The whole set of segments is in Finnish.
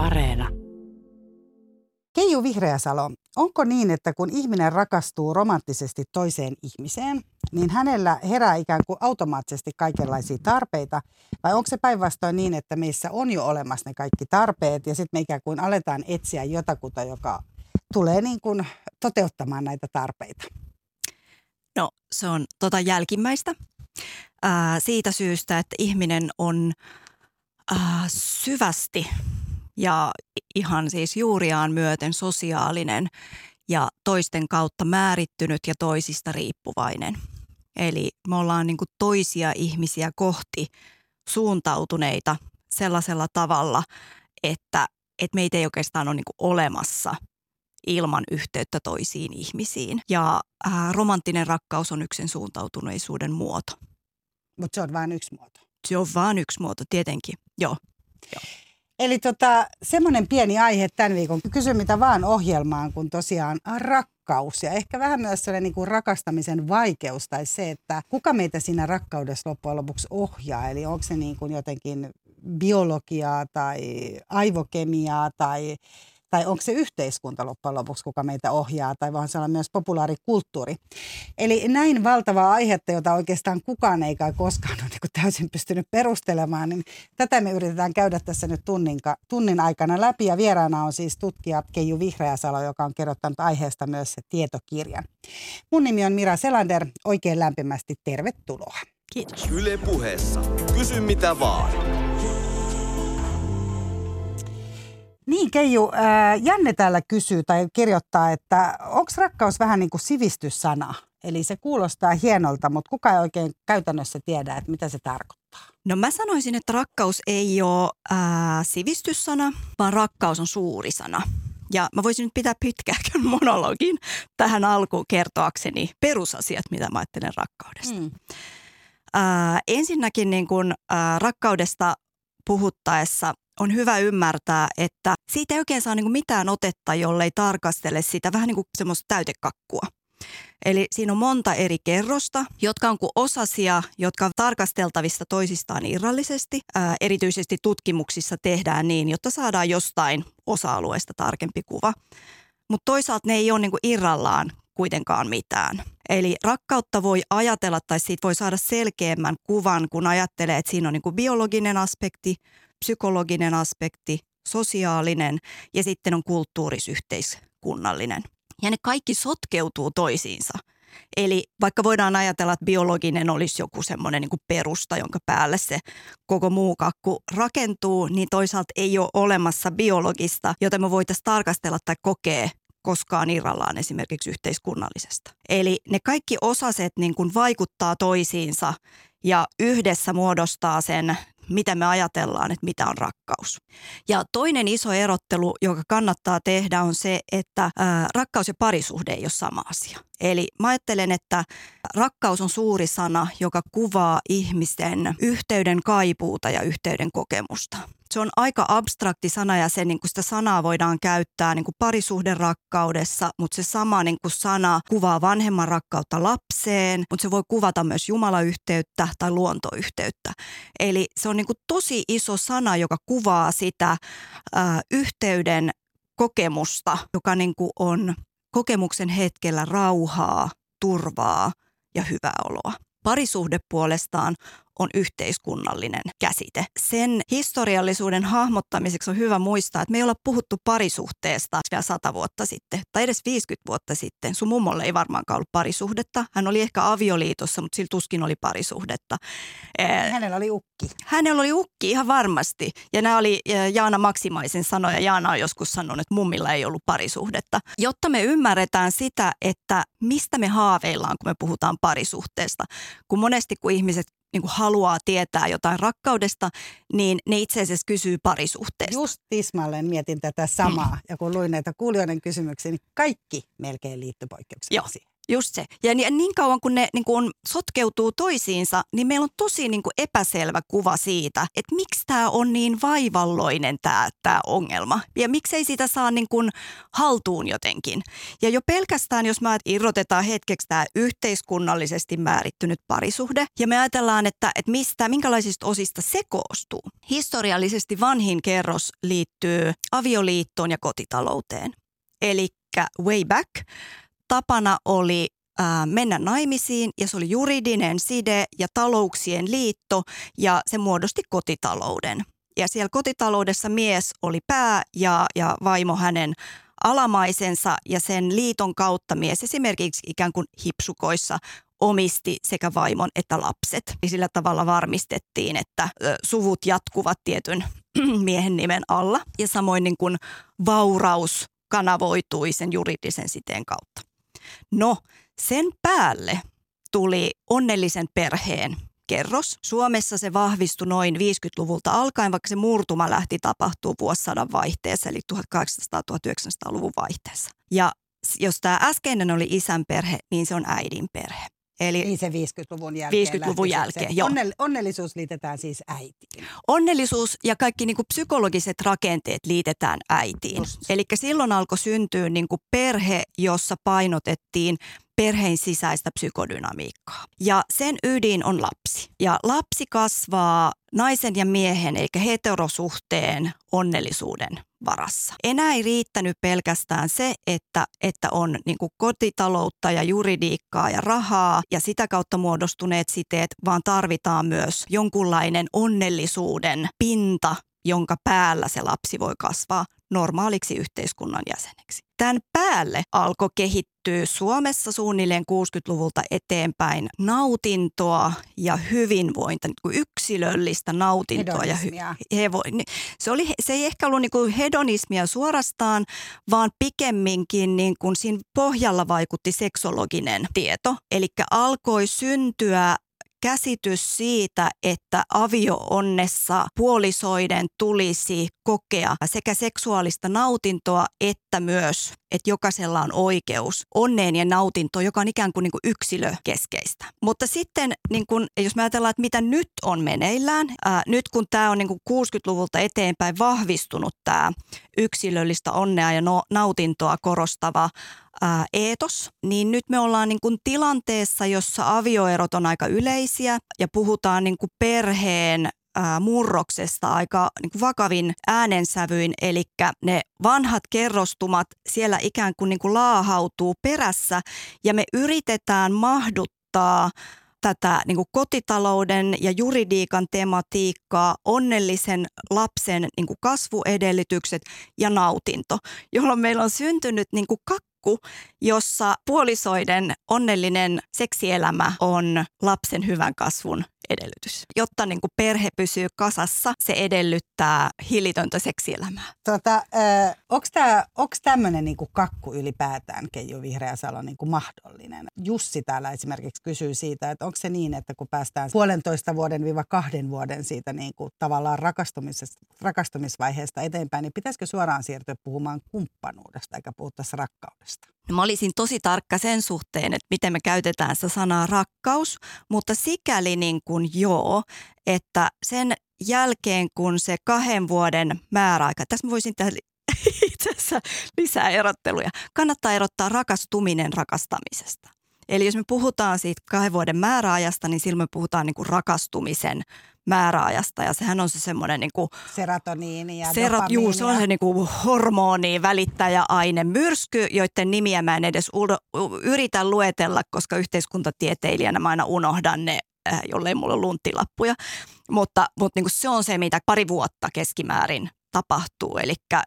Areena. Keiju Vihreäsalo, onko niin, että kun ihminen rakastuu romanttisesti toiseen ihmiseen, niin hänellä herää ikään kuin automaattisesti kaikenlaisia tarpeita? Vai onko se päinvastoin niin, että meissä on jo olemassa ne kaikki tarpeet ja sitten me ikään kuin aletaan etsiä jotakuta, joka tulee niin kuin toteuttamaan näitä tarpeita? No se on tota jälkimmäistä. Ää, siitä syystä, että ihminen on ää, syvästi ja ihan siis juuriaan myöten sosiaalinen ja toisten kautta määrittynyt ja toisista riippuvainen. Eli me ollaan niin kuin toisia ihmisiä kohti suuntautuneita sellaisella tavalla, että, että meitä ei oikeastaan ole niin kuin olemassa ilman yhteyttä toisiin ihmisiin. Ja ää, romanttinen rakkaus on yksen suuntautuneisuuden muoto. Mutta se on vain yksi muoto. Se on vain yksi muoto, tietenkin. Joo. Joo. Eli tota, semmoinen pieni aihe tämän viikon. Kysy mitä vaan ohjelmaan, kun tosiaan rakkaus ja ehkä vähän myös sellainen niin kuin rakastamisen vaikeus tai se, että kuka meitä siinä rakkaudessa loppujen lopuksi ohjaa. Eli onko se niin kuin jotenkin biologiaa tai aivokemiaa tai tai onko se yhteiskunta loppujen lopuksi, kuka meitä ohjaa, tai vaan se on myös populaarikulttuuri. Eli näin valtavaa aihetta, jota oikeastaan kukaan ei kai koskaan ole niin täysin pystynyt perustelemaan, niin tätä me yritetään käydä tässä nyt tunnin, tunnin aikana läpi. Ja vieraana on siis tutkija Keiju Vihreäsalo, joka on kirjoittanut aiheesta myös tietokirjan. Mun nimi on Mira Selander. Oikein lämpimästi tervetuloa. Kiitos. Yle puheessa. Kysy mitä vaan. Niin Keiju, Janne täällä kysyy tai kirjoittaa, että onko rakkaus vähän niin kuin sivistyssana? Eli se kuulostaa hienolta, mutta kuka ei oikein käytännössä tiedä, että mitä se tarkoittaa? No mä sanoisin, että rakkaus ei ole ää, sivistyssana, vaan rakkaus on suuri sana. Ja mä voisin nyt pitää pitkääkön monologin tähän alkuun kertoakseni perusasiat, mitä mä ajattelen rakkaudesta. Mm. Ää, ensinnäkin niin kun, ää, rakkaudesta puhuttaessa on hyvä ymmärtää, että siitä ei oikein saa niin mitään otetta, jollei tarkastele sitä vähän niin kuin semmoista täytekakkua. Eli siinä on monta eri kerrosta, jotka on kuin osasia, jotka on tarkasteltavissa toisistaan irrallisesti. Ää, erityisesti tutkimuksissa tehdään niin, jotta saadaan jostain osa-alueesta tarkempi kuva. Mutta toisaalta ne ei ole niin kuin irrallaan kuitenkaan mitään. Eli rakkautta voi ajatella tai siitä voi saada selkeämmän kuvan, kun ajattelee, että siinä on niin kuin biologinen aspekti, psykologinen aspekti, sosiaalinen ja sitten on kulttuurisyhteiskunnallinen. Ja ne kaikki sotkeutuu toisiinsa. Eli vaikka voidaan ajatella, että biologinen olisi joku semmoinen niin perusta, jonka päälle se koko muu kakku rakentuu, niin toisaalta ei ole olemassa biologista, jota me voitaisiin tarkastella tai kokea koskaan irrallaan esimerkiksi yhteiskunnallisesta. Eli ne kaikki osaset niin kuin vaikuttaa toisiinsa ja yhdessä muodostaa sen mitä me ajatellaan, että mitä on rakkaus. Ja toinen iso erottelu, joka kannattaa tehdä, on se, että rakkaus ja parisuhde ei ole sama asia. Eli mä ajattelen, että rakkaus on suuri sana, joka kuvaa ihmisten yhteyden kaipuuta ja yhteyden kokemusta se on aika abstrakti sana ja se, niin kuin sitä sanaa voidaan käyttää niin kuin parisuhden rakkaudessa, mutta se sama niin kuin sana kuvaa vanhemman rakkautta lapseen, mutta se voi kuvata myös jumalayhteyttä tai luontoyhteyttä. Eli se on niin kuin tosi iso sana, joka kuvaa sitä ää, yhteyden kokemusta, joka niin kuin on kokemuksen hetkellä rauhaa, turvaa ja hyvää oloa. Parisuhde puolestaan on yhteiskunnallinen käsite. Sen historiallisuuden hahmottamiseksi on hyvä muistaa, että me ei olla puhuttu parisuhteesta vielä sata vuotta sitten tai edes 50 vuotta sitten. Sun mummolle ei varmaankaan ollut parisuhdetta. Hän oli ehkä avioliitossa, mutta sillä tuskin oli parisuhdetta. Hänellä oli ukki. Hänellä oli ukki ihan varmasti. Ja nämä oli Jaana Maksimaisen sanoja. Jaana on joskus sanonut, että mummilla ei ollut parisuhdetta. Jotta me ymmärretään sitä, että mistä me haaveillaan, kun me puhutaan parisuhteesta. Kun monesti kun ihmiset niin kuin haluaa tietää jotain rakkaudesta, niin ne itse asiassa kysyy parisuhteesta. Just tismalleen mietin tätä samaa. Mm. Ja kun luin näitä kuulijoiden kysymyksiä, niin kaikki melkein liittyy poikkeuksellisiin. Just se. Ja niin, niin kauan kun ne niin kun sotkeutuu toisiinsa, niin meillä on tosi niin kuin epäselvä kuva siitä, että miksi tämä on niin vaivalloinen tämä, tämä ongelma. Ja miksei sitä saa niin kuin haltuun jotenkin. Ja jo pelkästään, jos me irrotetaan hetkeksi tämä yhteiskunnallisesti määrittynyt parisuhde, ja me ajatellaan, että, että mistä, minkälaisista osista se koostuu. Historiallisesti vanhin kerros liittyy avioliittoon ja kotitalouteen. Eli way back tapana oli mennä naimisiin ja se oli juridinen side ja talouksien liitto ja se muodosti kotitalouden. Ja siellä kotitaloudessa mies oli pää ja, ja vaimo hänen alamaisensa ja sen liiton kautta mies esimerkiksi ikään kuin hipsukoissa omisti sekä vaimon että lapset. Ja sillä tavalla varmistettiin, että suvut jatkuvat tietyn miehen nimen alla. Ja samoin niin kuin vauraus kanavoitui sen juridisen siteen kautta. No, sen päälle tuli onnellisen perheen kerros. Suomessa se vahvistui noin 50-luvulta alkaen, vaikka se murtuma lähti tapahtuu vuosisadan vaihteessa, eli 1800-1900-luvun vaihteessa. Ja jos tämä äskeinen oli isän perhe, niin se on äidin perhe. Eli niin se 50-luvun jälkeen. 50-luvun jälkeen, joo. Onnell- onnellisuus liitetään siis äitiin. Onnellisuus ja kaikki niin kuin psykologiset rakenteet liitetään äitiin. Eli silloin alkoi syntyä niin kuin perhe, jossa painotettiin perheen sisäistä psykodynamiikkaa. Ja sen ydin on lapsi. Ja lapsi kasvaa naisen ja miehen, eikä heterosuhteen onnellisuuden varassa. Enää ei riittänyt pelkästään se, että, että on niin kotitaloutta ja juridiikkaa ja rahaa ja sitä kautta muodostuneet siteet, vaan tarvitaan myös jonkunlainen onnellisuuden pinta, jonka päällä se lapsi voi kasvaa normaaliksi yhteiskunnan jäseneksi. Tämän päälle alkoi kehittyä Suomessa suunnilleen 60-luvulta eteenpäin nautintoa ja hyvinvointia, niin kuin yksilöllistä nautintoa. Ja hy- hevo- se, oli, se ei ehkä ollut niin kuin hedonismia suorastaan, vaan pikemminkin niin kuin siinä pohjalla vaikutti seksologinen tieto. Eli alkoi syntyä käsitys siitä, että avioonnessa puolisoiden tulisi kokea sekä seksuaalista nautintoa että myös, että jokaisella on oikeus onneen ja nautintoon, joka on ikään kuin, niin kuin yksilökeskeistä. Mutta sitten, niin kuin, jos me ajatellaan, että mitä nyt on meneillään, ää, nyt kun tämä on niin kuin 60-luvulta eteenpäin vahvistunut tämä yksilöllistä onnea ja no, nautintoa korostava ää, eetos, niin nyt me ollaan niin kuin tilanteessa, jossa avioerot on aika yleisiä ja puhutaan niin kuin perheen murroksesta aika niin kuin vakavin äänensävyin, eli ne vanhat kerrostumat siellä ikään kuin, niin kuin laahautuu perässä ja me yritetään mahduttaa tätä niin kuin kotitalouden ja juridiikan tematiikkaa, onnellisen lapsen niin kuin kasvuedellytykset ja nautinto, jolloin meillä on syntynyt niin kuin kakku, jossa puolisoiden onnellinen seksielämä on lapsen hyvän kasvun edellytys. Jotta niin kuin perhe pysyy kasassa, se edellyttää hillitöntä seksielämää. Tota, äh, Onko tämmöinen niin kakku ylipäätään Keijo Vihreäsalo niin kuin mahdollinen? Jussi täällä esimerkiksi kysyy siitä, että onko se niin, että kun päästään puolentoista vuoden viiva kahden vuoden siitä niin kuin tavallaan rakastumisvaiheesta eteenpäin, niin pitäisikö suoraan siirtyä puhumaan kumppanuudesta eikä puhuttaisi rakkaudesta? No mä olisin tosi tarkka sen suhteen, että miten me käytetään sitä sanaa rakkaus, mutta sikäli niin kuin joo, että sen jälkeen kun se kahden vuoden määräaika, tässä mä voisin tehdä itse asiassa lisää erotteluja, kannattaa erottaa rakastuminen rakastamisesta. Eli jos me puhutaan siitä kahden vuoden määräajasta, niin silloin me puhutaan niin kuin rakastumisen määräajasta. Ja sehän on se semmoinen niin kuin, serotoniini ja serat, juu, se on se niin kuin hormoni välittäjäaine myrsky, joiden nimiä mä en edes yritä luetella, koska yhteiskuntatieteilijänä mä aina unohdan ne jollei mulla ole lunttilappuja. Mutta, mutta niin kuin se on se, mitä pari vuotta keskimäärin tapahtuu.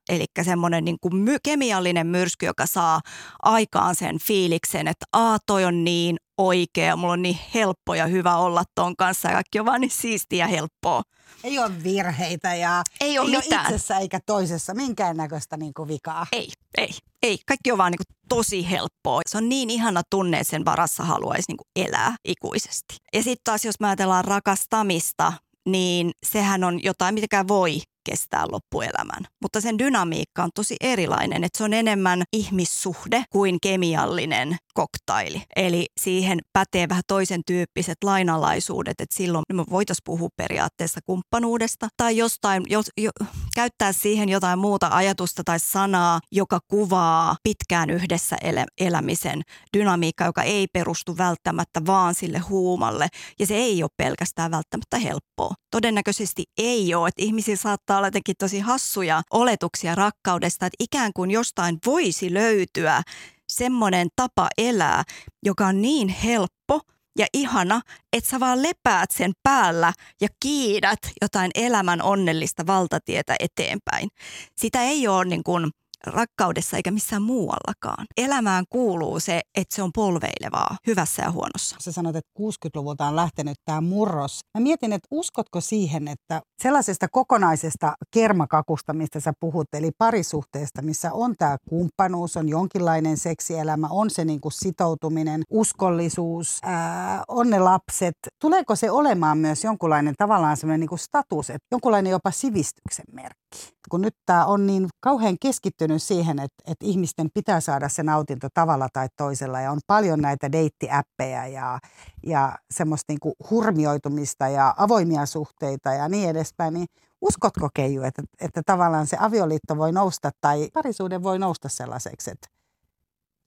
Eli semmoinen niin kuin my, kemiallinen myrsky, joka saa aikaan sen fiiliksen, että a toi on niin oikea, mulla on niin helppo ja hyvä olla ton kanssa ja kaikki on vaan niin siistiä ja helppoa. Ei ole virheitä ja ei ole, ei mitään. ole itsessä eikä toisessa minkäännäköistä niin kuin vikaa. Ei, ei, ei. Kaikki on vaan niin kuin tosi helppoa. Se on niin ihana tunne, että sen varassa haluaisi niin kuin elää ikuisesti. Ja sitten taas jos mä ajatellaan rakastamista, niin sehän on jotain, mitä voi kestää loppuelämän. Mutta sen dynamiikka on tosi erilainen, että se on enemmän ihmissuhde kuin kemiallinen koktaili. Eli siihen pätee vähän toisen tyyppiset lainalaisuudet, että silloin me voitaisiin puhua periaatteessa kumppanuudesta tai jostain, jos, jo, käyttää siihen jotain muuta ajatusta tai sanaa, joka kuvaa pitkään yhdessä ele, elämisen dynamiikka, joka ei perustu välttämättä vaan sille huumalle ja se ei ole pelkästään välttämättä helppoa. Todennäköisesti ei ole, että ihmisillä saattaa olla jotenkin tosi hassuja oletuksia rakkaudesta, että ikään kuin jostain voisi löytyä semmoinen tapa elää, joka on niin helppo ja ihana, että sä vaan lepäät sen päällä ja kiidät jotain elämän onnellista valtatietä eteenpäin. Sitä ei ole niin kuin rakkaudessa eikä missään muuallakaan. Elämään kuuluu se, että se on polveilevaa, hyvässä ja huonossa. Sä sanot, että 60-luvulta on lähtenyt tämä murros. Mä mietin, että uskotko siihen, että sellaisesta kokonaisesta kermakakusta, mistä sä puhut, eli parisuhteesta, missä on tämä kumppanuus, on jonkinlainen seksielämä, on se niinku sitoutuminen, uskollisuus, ää, on ne lapset. Tuleeko se olemaan myös jonkunlainen tavallaan semmoinen niinku status, että jonkunlainen jopa sivistyksen merkki? Kun nyt tämä on niin kauhean keskittynyt siihen, että, että ihmisten pitää saada se nautinto tavalla tai toisella. Ja on paljon näitä deittiäppejä ja, ja semmoista niin kuin hurmioitumista ja avoimia suhteita ja niin edespäin. Niin uskotko Keiju, että, että tavallaan se avioliitto voi nousta tai parisuuden voi nousta sellaiseksi, että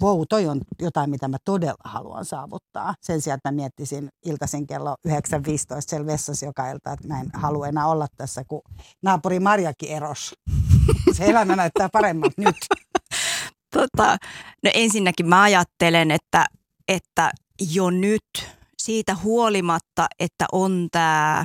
wow, toi on jotain, mitä mä todella haluan saavuttaa. Sen sijaan, että mä miettisin iltaisin kello 9.15 siellä vessassa joka ilta, että mä en halua enää olla tässä, kun naapuri Marjakin eros. Se elämä näyttää paremmalta nyt. Tota, no ensinnäkin mä ajattelen, että, että jo nyt siitä huolimatta, että on tämä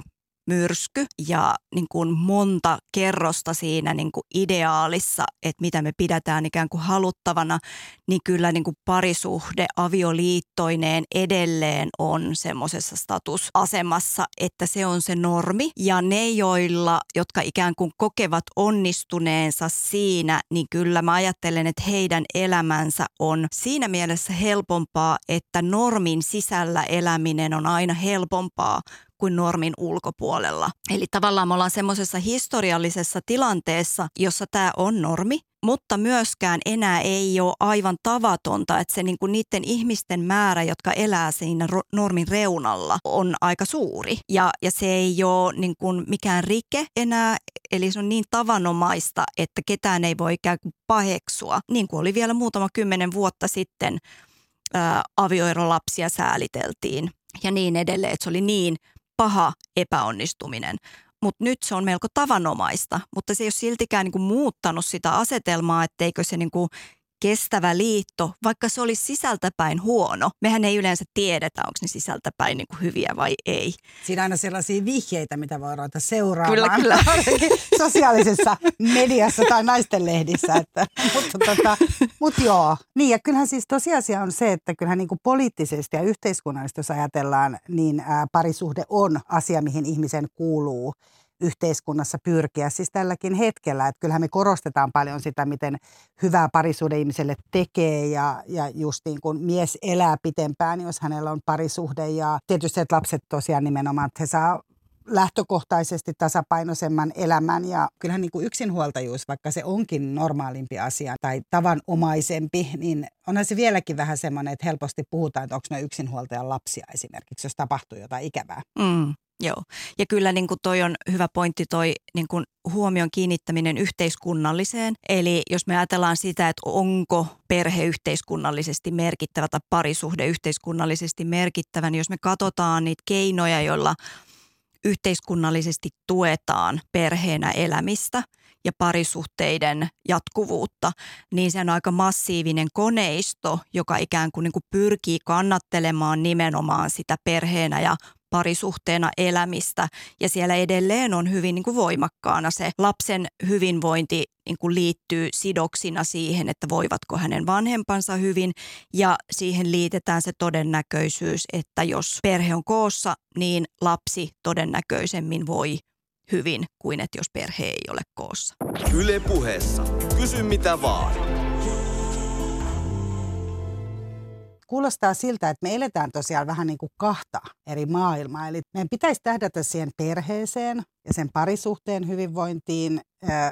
myrsky ja niin kuin monta kerrosta siinä niin kuin ideaalissa, että mitä me pidetään ikään kuin haluttavana, niin kyllä niin kuin parisuhde avioliittoineen edelleen on semmoisessa statusasemassa, että se on se normi. Ja ne, joilla, jotka ikään kuin kokevat onnistuneensa siinä, niin kyllä mä ajattelen, että heidän elämänsä on siinä mielessä helpompaa, että normin sisällä eläminen on aina helpompaa kuin normin ulkopuolella. Eli tavallaan me ollaan semmoisessa historiallisessa tilanteessa, jossa tämä on normi, mutta myöskään enää ei ole aivan tavatonta, että se niinku niiden ihmisten määrä, jotka elää siinä normin reunalla, on aika suuri. Ja, ja se ei ole niinku mikään rike enää, eli se on niin tavanomaista, että ketään ei voi ikään kuin paheksua, niin kuin oli vielä muutama kymmenen vuotta sitten ää, avioerolapsia sääliteltiin ja niin edelleen, että se oli niin paha epäonnistuminen. Mutta nyt se on melko tavanomaista, mutta se ei ole siltikään niinku muuttanut sitä asetelmaa, etteikö se niinku kestävä liitto, vaikka se olisi sisältäpäin huono. Mehän ei yleensä tiedetä, onko ne sisältäpäin niin kuin hyviä vai ei. Siinä on aina sellaisia vihjeitä, mitä voi ruveta seuraamaan. Kyllä, kyllä. Sosiaalisessa mediassa tai naisten lehdissä. Että, mutta, tota, mutta joo, niin ja kyllähän siis tosiasia on se, että kyllähän niin kuin poliittisesti ja yhteiskunnallisesti, jos ajatellaan, niin ää, parisuhde on asia, mihin ihmisen kuuluu yhteiskunnassa pyrkiä. Siis tälläkin hetkellä, että kyllähän me korostetaan paljon sitä, miten hyvää parisuhde ihmiselle tekee ja, ja just niin kuin mies elää pitempään, jos hänellä on parisuhde ja tietysti että lapset tosiaan nimenomaan, että he saa lähtökohtaisesti tasapainoisemman elämän ja kyllähän niin kuin yksinhuoltajuus, vaikka se onkin normaalimpi asia tai tavanomaisempi, niin onhan se vieläkin vähän semmoinen, että helposti puhutaan, että onko ne yksinhuoltajan lapsia esimerkiksi, jos tapahtuu jotain ikävää. Mm. Joo, ja kyllä niin kuin toi on hyvä pointti toi niin kuin huomion kiinnittäminen yhteiskunnalliseen. Eli jos me ajatellaan sitä, että onko perhe yhteiskunnallisesti merkittävä tai parisuhde yhteiskunnallisesti merkittävä, niin jos me katsotaan niitä keinoja, joilla yhteiskunnallisesti tuetaan perheenä elämistä ja parisuhteiden jatkuvuutta, niin se on aika massiivinen koneisto, joka ikään kuin, niin kuin pyrkii kannattelemaan nimenomaan sitä perheenä ja parisuhteena elämistä ja siellä edelleen on hyvin niin kuin voimakkaana se lapsen hyvinvointi niin kuin liittyy sidoksina siihen, että voivatko hänen vanhempansa hyvin ja siihen liitetään se todennäköisyys, että jos perhe on koossa, niin lapsi todennäköisemmin voi hyvin kuin että jos perhe ei ole koossa. Yle puheessa. Kysy mitä vaan. Kuulostaa siltä, että me eletään tosiaan vähän niin kuin kahta eri maailmaa. Eli meidän pitäisi tähdätä siihen perheeseen ja sen parisuhteen hyvinvointiin,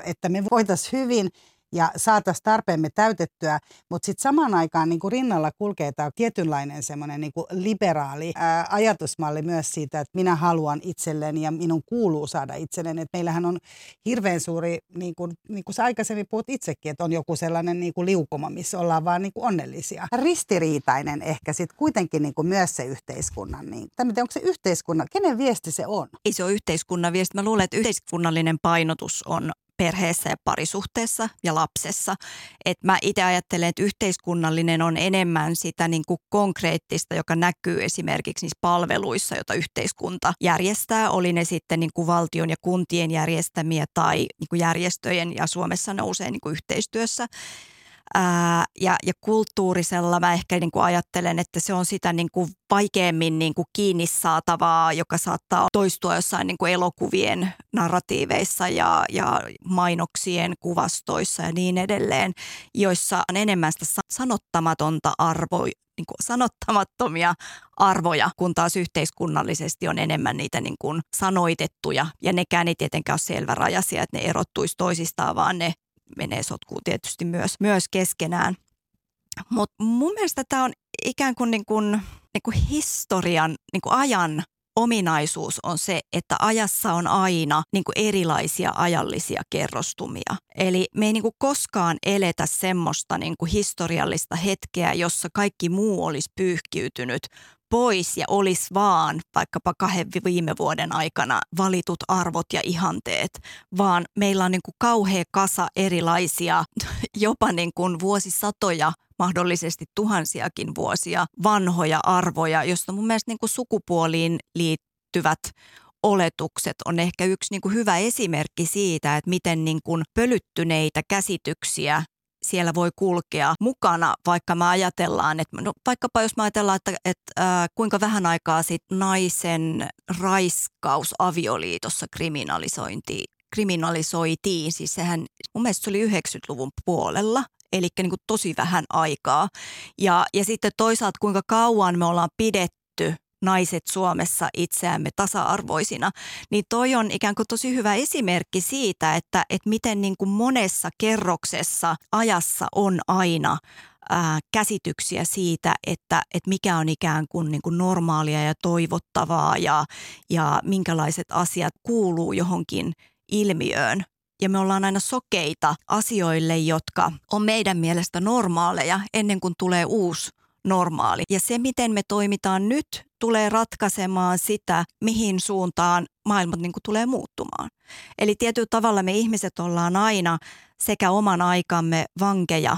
että me voitaisiin hyvin ja saataisiin tarpeemme täytettyä, mutta sitten samaan aikaan niin kuin rinnalla kulkee tämä tietynlainen semmoinen niin liberaali ää, ajatusmalli myös siitä, että minä haluan itselleni ja minun kuuluu saada itselleni. Et meillähän on hirveän suuri, niin kuin, niin kuin sä aikaisemmin puhut itsekin, että on joku sellainen niin kuin liukuma, missä ollaan vaan niin kuin onnellisia. Ristiriitainen ehkä sitten kuitenkin niin kuin myös se yhteiskunnan. Niin, onko se yhteiskunnan, kenen viesti se on? Ei se ole yhteiskunnan viesti. Mä luulen, että yhteiskunnallinen painotus on perheessä ja parisuhteessa ja lapsessa. Et mä itse ajattelen, että yhteiskunnallinen on enemmän sitä niin kuin konkreettista, joka näkyy esimerkiksi niissä palveluissa, joita yhteiskunta järjestää. Oli ne sitten niin kuin valtion ja kuntien järjestämiä tai niin kuin järjestöjen ja Suomessa nousee niin kuin yhteistyössä. Ää, ja, ja kulttuurisella mä ehkä niin kuin ajattelen, että se on sitä niin kuin vaikeammin niin kuin kiinni saatavaa, joka saattaa toistua jossain niin kuin elokuvien narratiiveissa ja, ja mainoksien kuvastoissa ja niin edelleen, joissa on enemmän sitä sanottamatonta arvoa, niin kuin sanottamattomia arvoja, kun taas yhteiskunnallisesti on enemmän niitä niin kuin sanoitettuja. Ja nekään ei tietenkään ole selvärajaisia, että ne erottuisi toisistaan, vaan ne menee sotkuun tietysti myös, myös keskenään. Mutta mun mielestä tämä on ikään kuin, niin kuin, niin kuin historian, niin kuin ajan ominaisuus on se, että ajassa on aina niin kuin erilaisia ajallisia kerrostumia. Eli me ei niin kuin koskaan eletä semmoista niin kuin historiallista hetkeä, jossa kaikki muu olisi pyyhkiytynyt pois ja olisi vaan vaikkapa kahden viime vuoden aikana valitut arvot ja ihanteet, vaan meillä on niin kuin kauhea kasa erilaisia, jopa niin kuin vuosisatoja mahdollisesti tuhansiakin vuosia vanhoja arvoja, joista mun mielestä niin kuin sukupuoliin liittyvät oletukset on ehkä yksi niin kuin hyvä esimerkki siitä, että miten niin kuin pölyttyneitä käsityksiä siellä voi kulkea mukana, vaikka me ajatellaan, että no, vaikkapa jos me ajatellaan, että, että äh, kuinka vähän aikaa sitten naisen raiskaus avioliitossa kriminalisointi, kriminalisoitiin, siis sehän mun mielestä se oli 90-luvun puolella, eli niin kuin tosi vähän aikaa. Ja, ja sitten toisaalta kuinka kauan me ollaan pidetty naiset Suomessa itseämme tasa-arvoisina, niin toi on ikään kuin tosi hyvä esimerkki siitä, että, että miten niin kuin monessa kerroksessa ajassa on aina ää, käsityksiä siitä, että, että mikä on ikään kuin, niin kuin normaalia ja toivottavaa ja, ja minkälaiset asiat kuuluu johonkin ilmiöön. Ja me ollaan aina sokeita asioille, jotka on meidän mielestä normaaleja ennen kuin tulee uusi normaali. Ja se, miten me toimitaan nyt, tulee ratkaisemaan sitä, mihin suuntaan maailmat niin kuin tulee muuttumaan. Eli tietyllä tavalla me ihmiset ollaan aina sekä oman aikamme vankeja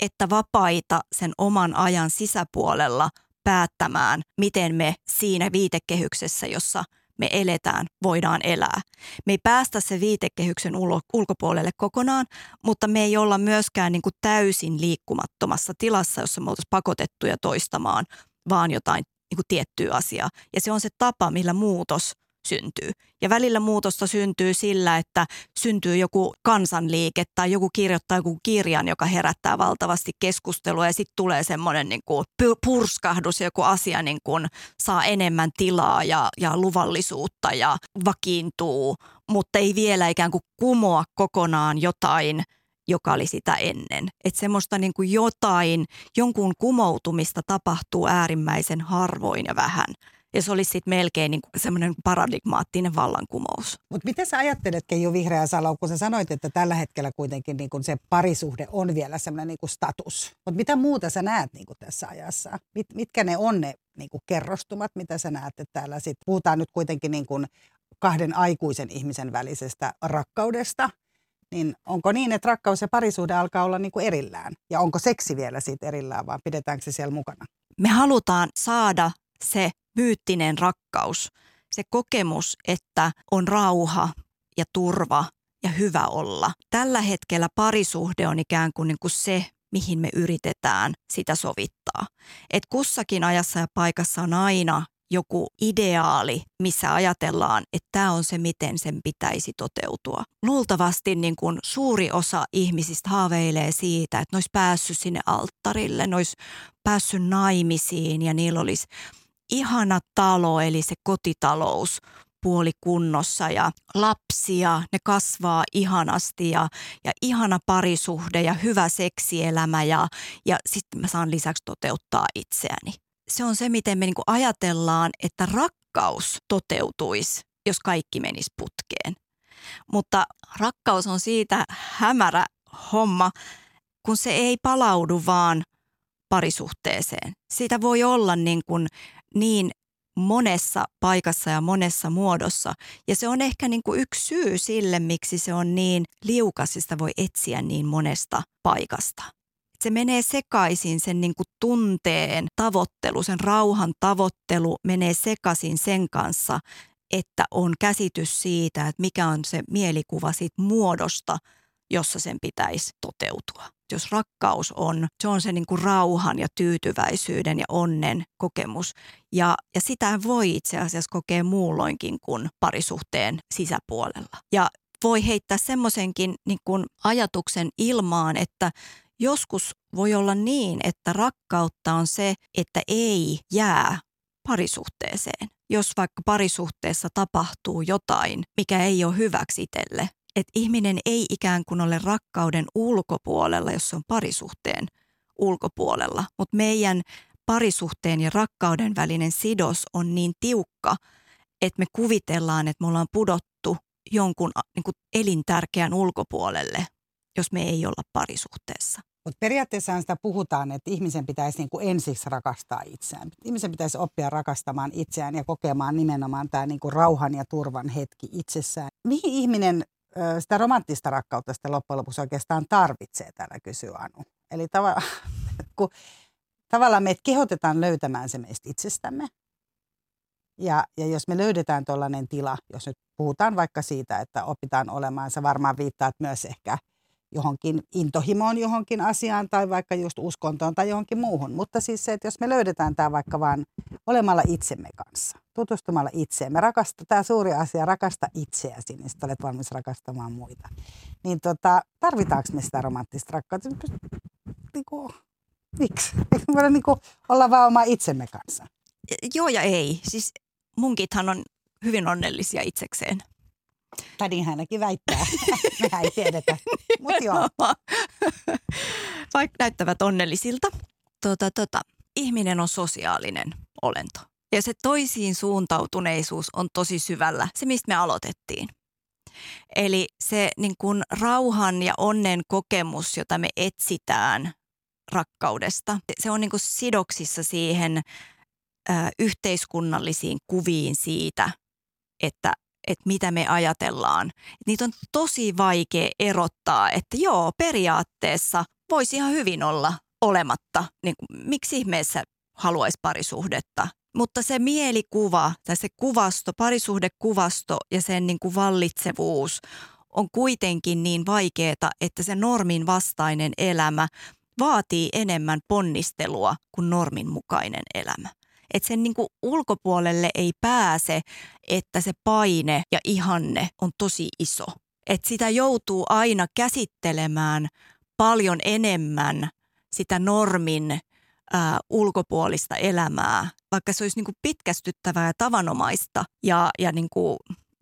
että vapaita sen oman ajan sisäpuolella päättämään, miten me siinä viitekehyksessä, jossa me eletään, voidaan elää. Me ei päästä se viitekehyksen ulkopuolelle kokonaan, mutta me ei olla myöskään niin kuin täysin liikkumattomassa tilassa, jossa me oltaisiin pakotettuja toistamaan vaan jotain niin kuin tiettyä asiaa. Ja se on se tapa, millä muutos syntyy. Ja välillä muutosta syntyy sillä, että syntyy joku kansanliike tai joku kirjoittaa joku kirjan, joka herättää valtavasti keskustelua ja sitten tulee semmoinen niin kuin purskahdus, joku asia niin kuin saa enemmän tilaa ja, ja luvallisuutta ja vakiintuu, mutta ei vielä ikään kuin kumoa kokonaan jotain – joka oli sitä ennen. Että semmoista niin kuin jotain, jonkun kumoutumista tapahtuu äärimmäisen harvoin ja vähän. Ja se olisi sitten melkein niin semmoinen paradigmaattinen vallankumous. Mutta miten sä ajattelet, Keijo Vihreä Salo, kun sä sanoit, että tällä hetkellä kuitenkin niin se parisuhde on vielä semmoinen niin status. Mutta mitä muuta sä näet niin tässä ajassa? Mit, mitkä ne on ne niin kerrostumat, mitä sä näet, että täällä sit puhutaan nyt kuitenkin niin kahden aikuisen ihmisen välisestä rakkaudesta – niin onko niin, että rakkaus ja parisuhde alkaa olla niin kuin erillään? Ja onko seksi vielä siitä erillään, vai pidetäänkö se siellä mukana? Me halutaan saada se myyttinen rakkaus, se kokemus, että on rauha ja turva ja hyvä olla. Tällä hetkellä parisuhde on ikään kuin, niin kuin se, mihin me yritetään sitä sovittaa. Et kussakin ajassa ja paikassa on aina joku ideaali, missä ajatellaan, että tämä on se, miten sen pitäisi toteutua. Luultavasti niin kuin suuri osa ihmisistä haaveilee siitä, että ne olisi päässyt sinne alttarille, ne olisi päässyt naimisiin ja niillä olisi ihana talo, eli se kotitalous puoli kunnossa ja lapsia, ne kasvaa ihanasti ja, ja ihana parisuhde ja hyvä seksielämä ja, ja sitten mä saan lisäksi toteuttaa itseäni. Se on se, miten me niinku ajatellaan, että rakkaus toteutuisi, jos kaikki menisi putkeen. Mutta rakkaus on siitä hämärä homma, kun se ei palaudu vaan parisuhteeseen. Siitä voi olla niin, kuin niin monessa paikassa ja monessa muodossa. Ja se on ehkä niin kuin yksi syy sille, miksi se on niin liukas sitä voi etsiä niin monesta paikasta. Se menee sekaisin sen niin kuin tunteen tavoittelu, sen rauhan tavoittelu menee sekaisin sen kanssa, että on käsitys siitä, että mikä on se mielikuva siitä muodosta, jossa sen pitäisi toteutua. Jos rakkaus on, se on se niin kuin rauhan ja tyytyväisyyden ja onnen kokemus. Ja, ja sitä voi itse asiassa kokea muulloinkin kuin parisuhteen sisäpuolella. Ja voi heittää semmoisenkin niin ajatuksen ilmaan, että joskus voi olla niin, että rakkautta on se, että ei jää parisuhteeseen. Jos vaikka parisuhteessa tapahtuu jotain, mikä ei ole hyväksi itselle, että ihminen ei ikään kuin ole rakkauden ulkopuolella, jos se on parisuhteen ulkopuolella, mutta meidän parisuhteen ja rakkauden välinen sidos on niin tiukka, että me kuvitellaan, että me ollaan pudottu jonkun niin kuin elintärkeän ulkopuolelle, jos me ei olla parisuhteessa. Mutta periaatteessa sitä puhutaan, että ihmisen pitäisi niinku ensiksi rakastaa itseään. Ihmisen pitäisi oppia rakastamaan itseään ja kokemaan nimenomaan tämä niinku rauhan ja turvan hetki itsessään. Mihin ihminen sitä romanttista rakkautta sitten loppujen lopuksi oikeastaan tarvitsee, täällä kysyy Anu. Eli tava, kun tavallaan meitä kehotetaan löytämään se meistä itsestämme. Ja, ja jos me löydetään tuollainen tila, jos nyt puhutaan vaikka siitä, että opitaan olemaan, sä varmaan viittaat myös ehkä – johonkin intohimoon johonkin asiaan tai vaikka just uskontoon tai johonkin muuhun. Mutta siis se, että jos me löydetään tämä vaikka vain olemalla itsemme kanssa, tutustumalla itseemme, rakasta, tämä suuri asia, rakasta itseäsi, niin sitten olet valmis rakastamaan muita. Niin tota, tarvitaanko me sitä romanttista rakkautta? Niin kuin, miksi? Eikö me niin kuin olla vaan oma itsemme kanssa? Joo ja ei. Siis munkithan on hyvin onnellisia itsekseen. Tai niin hänkin väittää. Mehän ei tiedetä. Mutta joo. Vaikka näyttävät onnellisilta. Tota, tota, ihminen on sosiaalinen olento. Ja se toisiin suuntautuneisuus on tosi syvällä. Se, mistä me aloitettiin. Eli se niin kuin rauhan ja onnen kokemus, jota me etsitään rakkaudesta, se on niin kuin sidoksissa siihen ö, yhteiskunnallisiin kuviin siitä, että että mitä me ajatellaan. Niitä on tosi vaikea erottaa, että joo, periaatteessa voisi ihan hyvin olla olematta. Niin miksi ihmeessä haluaisi parisuhdetta? Mutta se mielikuva tai se kuvasto, parisuhdekuvasto ja sen niin kuin vallitsevuus on kuitenkin niin vaikeaa, että se normin vastainen elämä vaatii enemmän ponnistelua kuin normin mukainen elämä että sen niin kuin ulkopuolelle ei pääse, että se paine ja ihanne on tosi iso. Että sitä joutuu aina käsittelemään paljon enemmän sitä normin ää, ulkopuolista elämää, vaikka se olisi niin kuin pitkästyttävää ja tavanomaista ja, ja niin kuin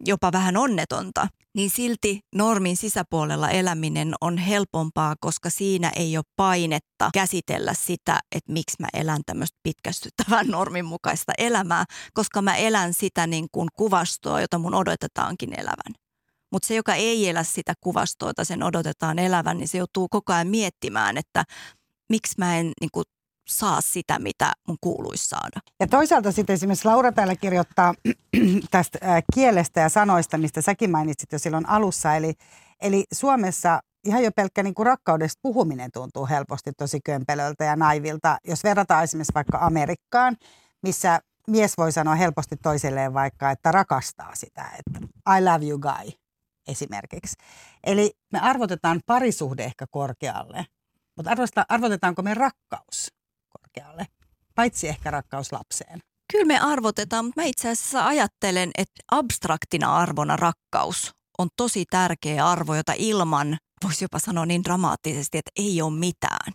jopa vähän onnetonta, niin silti normin sisäpuolella eläminen on helpompaa, koska siinä ei ole painetta käsitellä sitä, että miksi mä elän tämmöistä pitkästyttävää normin mukaista elämää, koska mä elän sitä niin kuin kuvastoa, jota mun odotetaankin elävän. Mutta se, joka ei elä sitä kuvastoa, jota sen odotetaan elävän, niin se joutuu koko ajan miettimään, että miksi mä en niin kuin, saa sitä, mitä mun kuuluisi saada. Ja toisaalta sitten esimerkiksi Laura täällä kirjoittaa tästä kielestä ja sanoista, mistä säkin mainitsit jo silloin alussa. Eli, eli Suomessa ihan jo pelkkä niin kuin rakkaudesta puhuminen tuntuu helposti tosi kömpelöltä ja naivilta. Jos verrataan esimerkiksi vaikka Amerikkaan, missä mies voi sanoa helposti toiselleen vaikka, että rakastaa sitä, että I love you guy esimerkiksi. Eli me arvotetaan parisuhde ehkä korkealle, mutta arvotetaanko me rakkaus korkealle, paitsi ehkä rakkaus lapseen. Kyllä me arvotetaan, mutta mä itse asiassa ajattelen, että abstraktina arvona rakkaus on tosi tärkeä arvo, jota ilman, voisi jopa sanoa niin dramaattisesti, että ei ole mitään.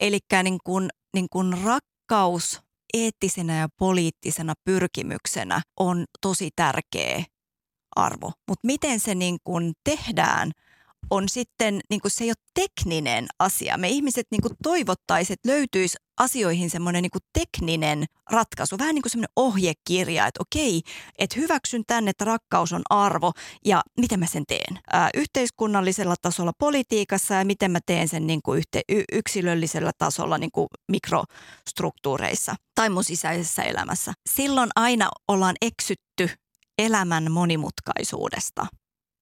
Eli niin kun, niin kun rakkaus eettisenä ja poliittisena pyrkimyksenä on tosi tärkeä arvo. Mutta miten se niin kun tehdään – on sitten, niin kuin se ei ole tekninen asia. Me ihmiset niin toivottaisiin, että löytyisi asioihin semmoinen niin tekninen ratkaisu, vähän niin kuin semmoinen ohjekirja, että okei, että hyväksyn tänne, että rakkaus on arvo ja miten mä sen teen ää, yhteiskunnallisella tasolla politiikassa ja miten mä teen sen niin kuin yhte, y, yksilöllisellä tasolla niin kuin mikrostruktuureissa tai mun sisäisessä elämässä. Silloin aina ollaan eksytty elämän monimutkaisuudesta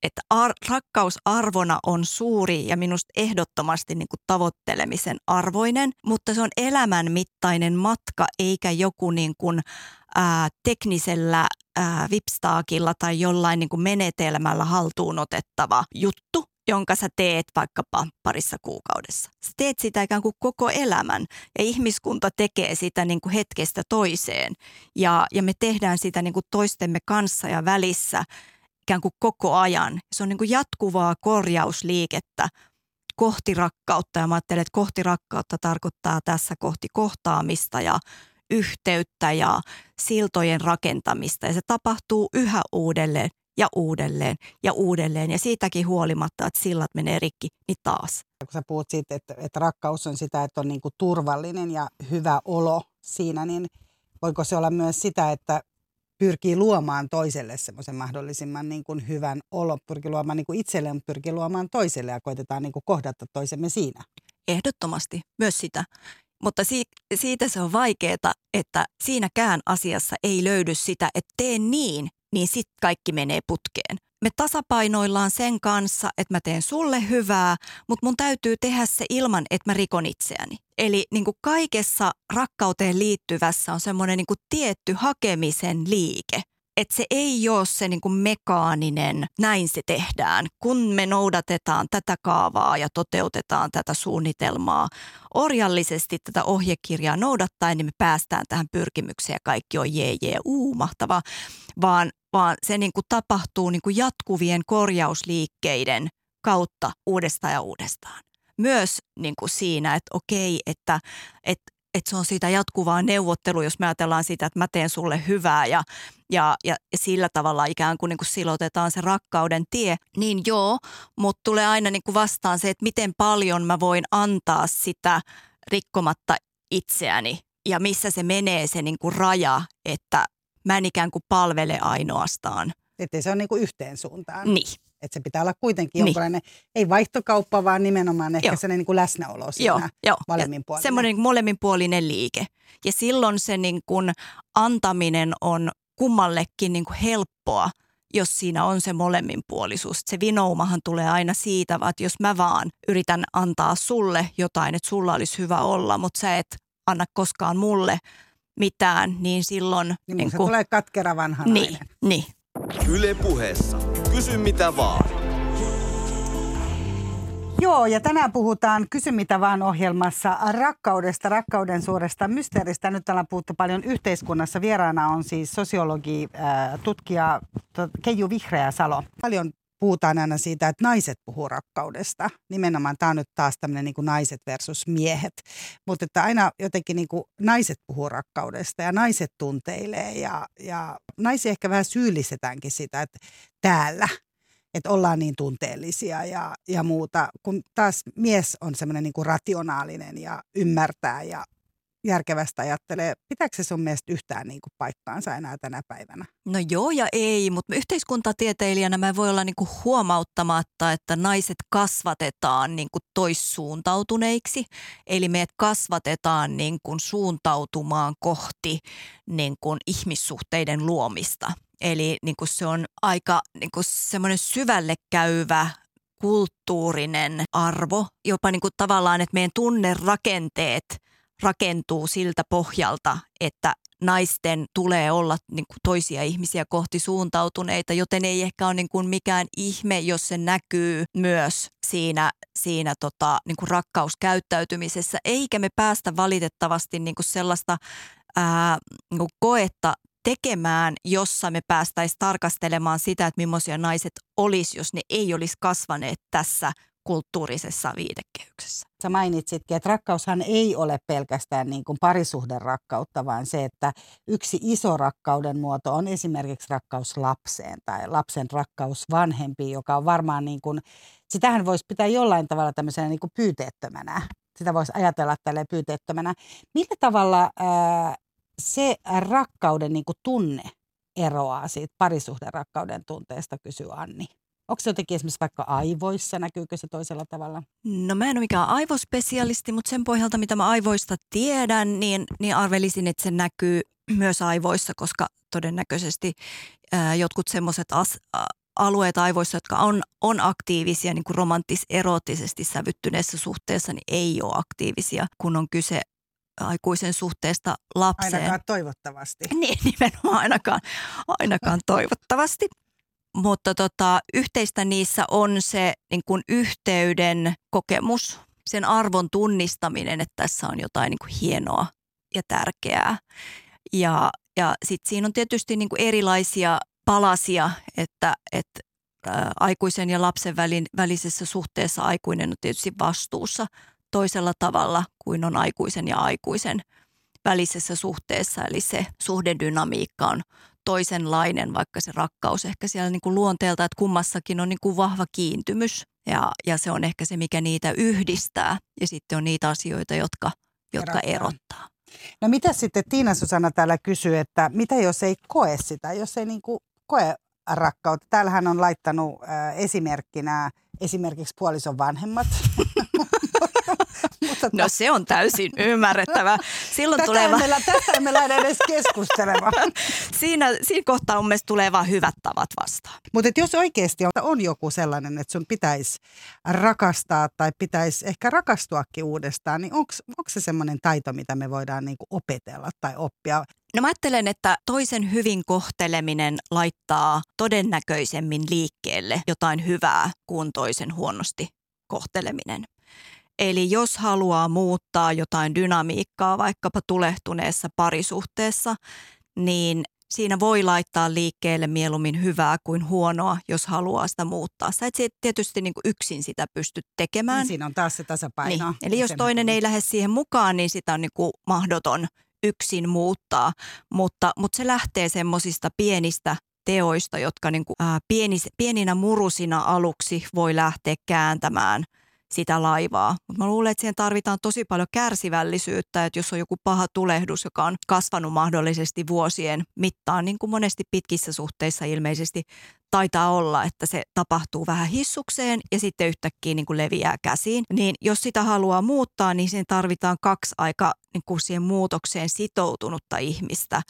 että ar- rakkaus arvona on suuri ja minusta ehdottomasti niin kuin tavoittelemisen arvoinen, mutta se on elämän mittainen matka eikä joku niin kuin, ää, teknisellä ää, vipstaakilla tai jollain niin kuin menetelmällä haltuun otettava juttu, jonka sä teet vaikkapa parissa kuukaudessa. Sä teet sitä ikään kuin koko elämän ja ihmiskunta tekee sitä niin kuin hetkestä toiseen ja, ja me tehdään sitä niin kuin toistemme kanssa ja välissä ikään kuin koko ajan. Se on niin kuin jatkuvaa korjausliikettä kohti rakkautta ja mä ajattelen, että kohti rakkautta tarkoittaa tässä kohti kohtaamista ja yhteyttä ja siltojen rakentamista ja se tapahtuu yhä uudelleen ja uudelleen ja uudelleen ja siitäkin huolimatta, että sillat menee rikki, niin taas. Kun sä puhut siitä, että, että rakkaus on sitä, että on niin kuin turvallinen ja hyvä olo siinä, niin voiko se olla myös sitä, että pyrkii luomaan toiselle semmoisen mahdollisimman niin kuin hyvän olon, pyrkii luomaan niin kuin itselleen, pyrkii luomaan toiselle ja koitetaan niin kuin kohdata toisemme siinä. Ehdottomasti, myös sitä. Mutta si- siitä se on vaikeaa, että siinäkään asiassa ei löydy sitä, että tee niin, niin sitten kaikki menee putkeen me tasapainoillaan sen kanssa, että mä teen sulle hyvää, mutta mun täytyy tehdä se ilman, että mä rikon itseäni. Eli niin kuin kaikessa rakkauteen liittyvässä on semmoinen niin kuin tietty hakemisen liike. Että se ei ole se niin kuin mekaaninen, näin se tehdään, kun me noudatetaan tätä kaavaa ja toteutetaan tätä suunnitelmaa orjallisesti tätä ohjekirjaa noudattaen, niin me päästään tähän pyrkimykseen ja kaikki on jee jee, uu, mahtavaa. Vaan vaan se niin kuin tapahtuu niin kuin jatkuvien korjausliikkeiden kautta uudestaan ja uudestaan. Myös niin kuin siinä, että okei, että, että, että se on siitä jatkuvaa neuvottelua, jos me ajatellaan sitä, että mä teen sulle hyvää ja, ja, ja sillä tavalla ikään kuin, niin kuin silotetaan se rakkauden tie, niin joo, mutta tulee aina niin kuin vastaan se, että miten paljon mä voin antaa sitä rikkomatta itseäni ja missä se menee se niin kuin raja, että mä en ikään kuin palvele ainoastaan. Että se on niin kuin yhteen suuntaan. Niin. Että se pitää olla kuitenkin niin. jonkinlainen, ei vaihtokauppa, vaan nimenomaan ehkä sellainen niin kuin läsnäolo siinä joo, joo. molemminpuolinen. Semmoinen molemminpuolinen liike. Ja silloin se niin kuin antaminen on kummallekin niin kuin helppoa, jos siinä on se molemminpuolisuus. Se vinoumahan tulee aina siitä, että jos mä vaan yritän antaa sulle jotain, että sulla olisi hyvä olla, mutta sä et anna koskaan mulle – mitään, niin silloin... Niin, niin se kun... tulee katkera vanha niin, Niin. Yle puheessa. Kysy mitä vaan. Joo, ja tänään puhutaan Kysy mitä vaan ohjelmassa rakkaudesta, rakkauden suuresta mysteeristä. Nyt täällä puhuttu paljon yhteiskunnassa. Vieraana on siis sosiologi, tutkija Keiju Vihreä-Salo. Paljon puhutaan aina siitä, että naiset puhuu rakkaudesta. Nimenomaan tämä on nyt taas tämmöinen niin naiset versus miehet. Mutta että aina jotenkin niin kuin naiset puhuu rakkaudesta ja naiset tunteilee ja, ja naisia ehkä vähän syyllistetäänkin sitä, että täällä että ollaan niin tunteellisia ja, ja muuta, kun taas mies on semmoinen niin rationaalinen ja ymmärtää ja järkevästä ajattelee, pitääkö se sun mielestä yhtään niin kuin paikkaansa enää tänä päivänä? No joo ja ei, mutta yhteiskuntatieteilijänä mä voi olla niin kuin huomauttamatta, että naiset kasvatetaan niin kuin toissuuntautuneiksi. Eli meidät kasvatetaan niin kuin suuntautumaan kohti niin kuin ihmissuhteiden luomista. Eli niin kuin se on aika niin kuin semmoinen syvälle käyvä kulttuurinen arvo, jopa niin kuin tavallaan, että meidän tunnerakenteet – rakentuu siltä pohjalta, että naisten tulee olla niin kuin toisia ihmisiä kohti suuntautuneita, joten ei ehkä ole niin kuin mikään ihme, jos se näkyy myös siinä, siinä tota, niin kuin rakkauskäyttäytymisessä, eikä me päästä valitettavasti niin kuin sellaista ää, niin koetta tekemään, jossa me päästäisiin tarkastelemaan sitä, että millaisia naiset olisi, jos ne ei olisi kasvaneet tässä kulttuurisessa viitekehyksessä. Sä mainitsitkin, että rakkaushan ei ole pelkästään niin kuin parisuhden rakkautta, vaan se, että yksi iso rakkauden muoto on esimerkiksi rakkaus lapseen tai lapsen rakkaus vanhempiin, joka on varmaan niin kuin, sitähän voisi pitää jollain tavalla tämmöisenä niin kuin pyyteettömänä. Sitä voisi ajatella tälle pyyteettömänä. Millä tavalla ää, se rakkauden niin kuin tunne eroaa siitä parisuhden rakkauden tunteesta, kysyy Anni. Onko se jotenkin esimerkiksi vaikka aivoissa, näkyykö se toisella tavalla? No mä en ole mikään aivospesialisti, mutta sen pohjalta mitä mä aivoista tiedän, niin, niin arvelisin, että se näkyy myös aivoissa, koska todennäköisesti ää, jotkut semmoiset alueet aivoissa, jotka on, on aktiivisia niin kuin romanttis-eroottisesti sävyttyneessä suhteessa, niin ei ole aktiivisia, kun on kyse aikuisen suhteesta lapseen. Ainakaan toivottavasti. Niin, nimenomaan ainakaan, ainakaan toivottavasti. Mutta tota, yhteistä niissä on se niin kuin yhteyden kokemus, sen arvon tunnistaminen, että tässä on jotain niin kuin hienoa ja tärkeää. Ja, ja sitten siinä on tietysti niin kuin erilaisia palasia, että, että ä, aikuisen ja lapsen välin, välisessä suhteessa aikuinen on tietysti vastuussa toisella tavalla kuin on aikuisen ja aikuisen välisessä suhteessa. Eli se suhdedynamiikka on toisenlainen, vaikka se rakkaus ehkä siellä niin kuin luonteelta, että kummassakin on niin kuin vahva kiintymys. Ja, ja se on ehkä se, mikä niitä yhdistää. Ja sitten on niitä asioita, jotka, jotka erottaa. No mitä sitten Tiina Susanna täällä kysyy, että mitä jos ei koe sitä, jos ei niin kuin koe rakkautta. Täällähän on laittanut äh, esimerkkinä esimerkiksi puolison vanhemmat. Mutta no se on täysin ymmärrettävä. Silloin tästä, tulee va- tästä emme lähde edes keskustelemaan. siinä, siinä kohtaa mun mielestä tulee vaan hyvät tavat vastaan. Mutta jos oikeasti on, on joku sellainen, että sun pitäisi rakastaa tai pitäisi ehkä rakastuakin uudestaan, niin onko se semmoinen taito, mitä me voidaan niinku opetella tai oppia? No mä ajattelen, että toisen hyvin kohteleminen laittaa todennäköisemmin liikkeelle jotain hyvää kuin toisen huonosti kohteleminen. Eli jos haluaa muuttaa jotain dynamiikkaa vaikkapa tulehtuneessa parisuhteessa, niin siinä voi laittaa liikkeelle mieluummin hyvää kuin huonoa, jos haluaa sitä muuttaa. Sä et tietysti niin kuin yksin sitä pysty tekemään. Niin siinä on taas se tasapaino. Niin. Eli jos toinen ei lähde siihen mukaan, niin sitä on niin kuin mahdoton yksin muuttaa, mutta, mutta se lähtee semmoisista pienistä teoista, jotka niin kuin, ää, pienis, pieninä murusina aluksi voi lähteä kääntämään – sitä laivaa. Mutta mä luulen, että siihen tarvitaan tosi paljon kärsivällisyyttä, että jos on joku paha tulehdus, joka on kasvanut mahdollisesti vuosien mittaan, niin kuin monesti pitkissä suhteissa ilmeisesti taitaa olla, että se tapahtuu vähän hissukseen ja sitten yhtäkkiä niin kuin leviää käsiin. Niin jos sitä haluaa muuttaa, niin siihen tarvitaan kaksi aika niin kuin siihen muutokseen sitoutunutta ihmistä,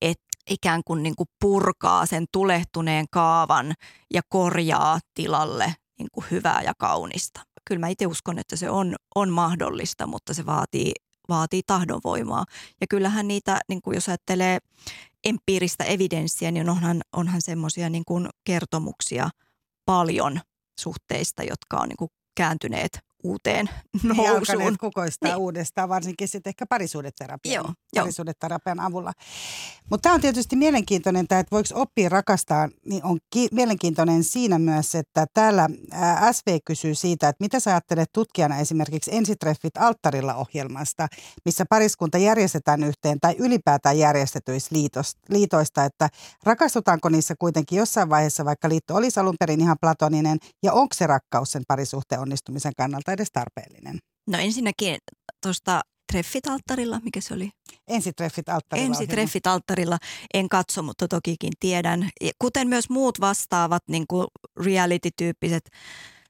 että ikään kuin, niin kuin purkaa sen tulehtuneen kaavan ja korjaa tilalle niin kuin hyvää ja kaunista kyllä mä itse uskon, että se on, on mahdollista, mutta se vaatii, vaatii tahdonvoimaa. Ja kyllähän niitä, niin kuin jos ajattelee empiiristä evidenssiä, niin onhan, onhan semmoisia niin kertomuksia paljon suhteista, jotka on niin kuin kääntyneet uuteen nousuun. Niin kukoistaa niin. uudestaan, varsinkin sitten ehkä parisuudeterapian, Joo, parisuudeterapian avulla. Mutta tämä on tietysti mielenkiintoinen, että voiko oppia rakastaa, niin on ki- mielenkiintoinen siinä myös, että täällä SV kysyy siitä, että mitä sä ajattelet tutkijana esimerkiksi ensitreffit alttarilla ohjelmasta, missä pariskunta järjestetään yhteen tai ylipäätään järjestetyistä liitoista, että rakastutaanko niissä kuitenkin jossain vaiheessa, vaikka liitto olisi alun perin ihan platoninen, ja onko se rakkaus sen parisuhteen onnistumisen kannalta välttämättä edes tarpeellinen. No ensinnäkin tuosta treffit alttarilla, mikä se oli? Ensitreffit alttarilla. Ensitreffit alttarilla. En katso, mutta tokikin tiedän. Kuten myös muut vastaavat niin kuin reality-tyyppiset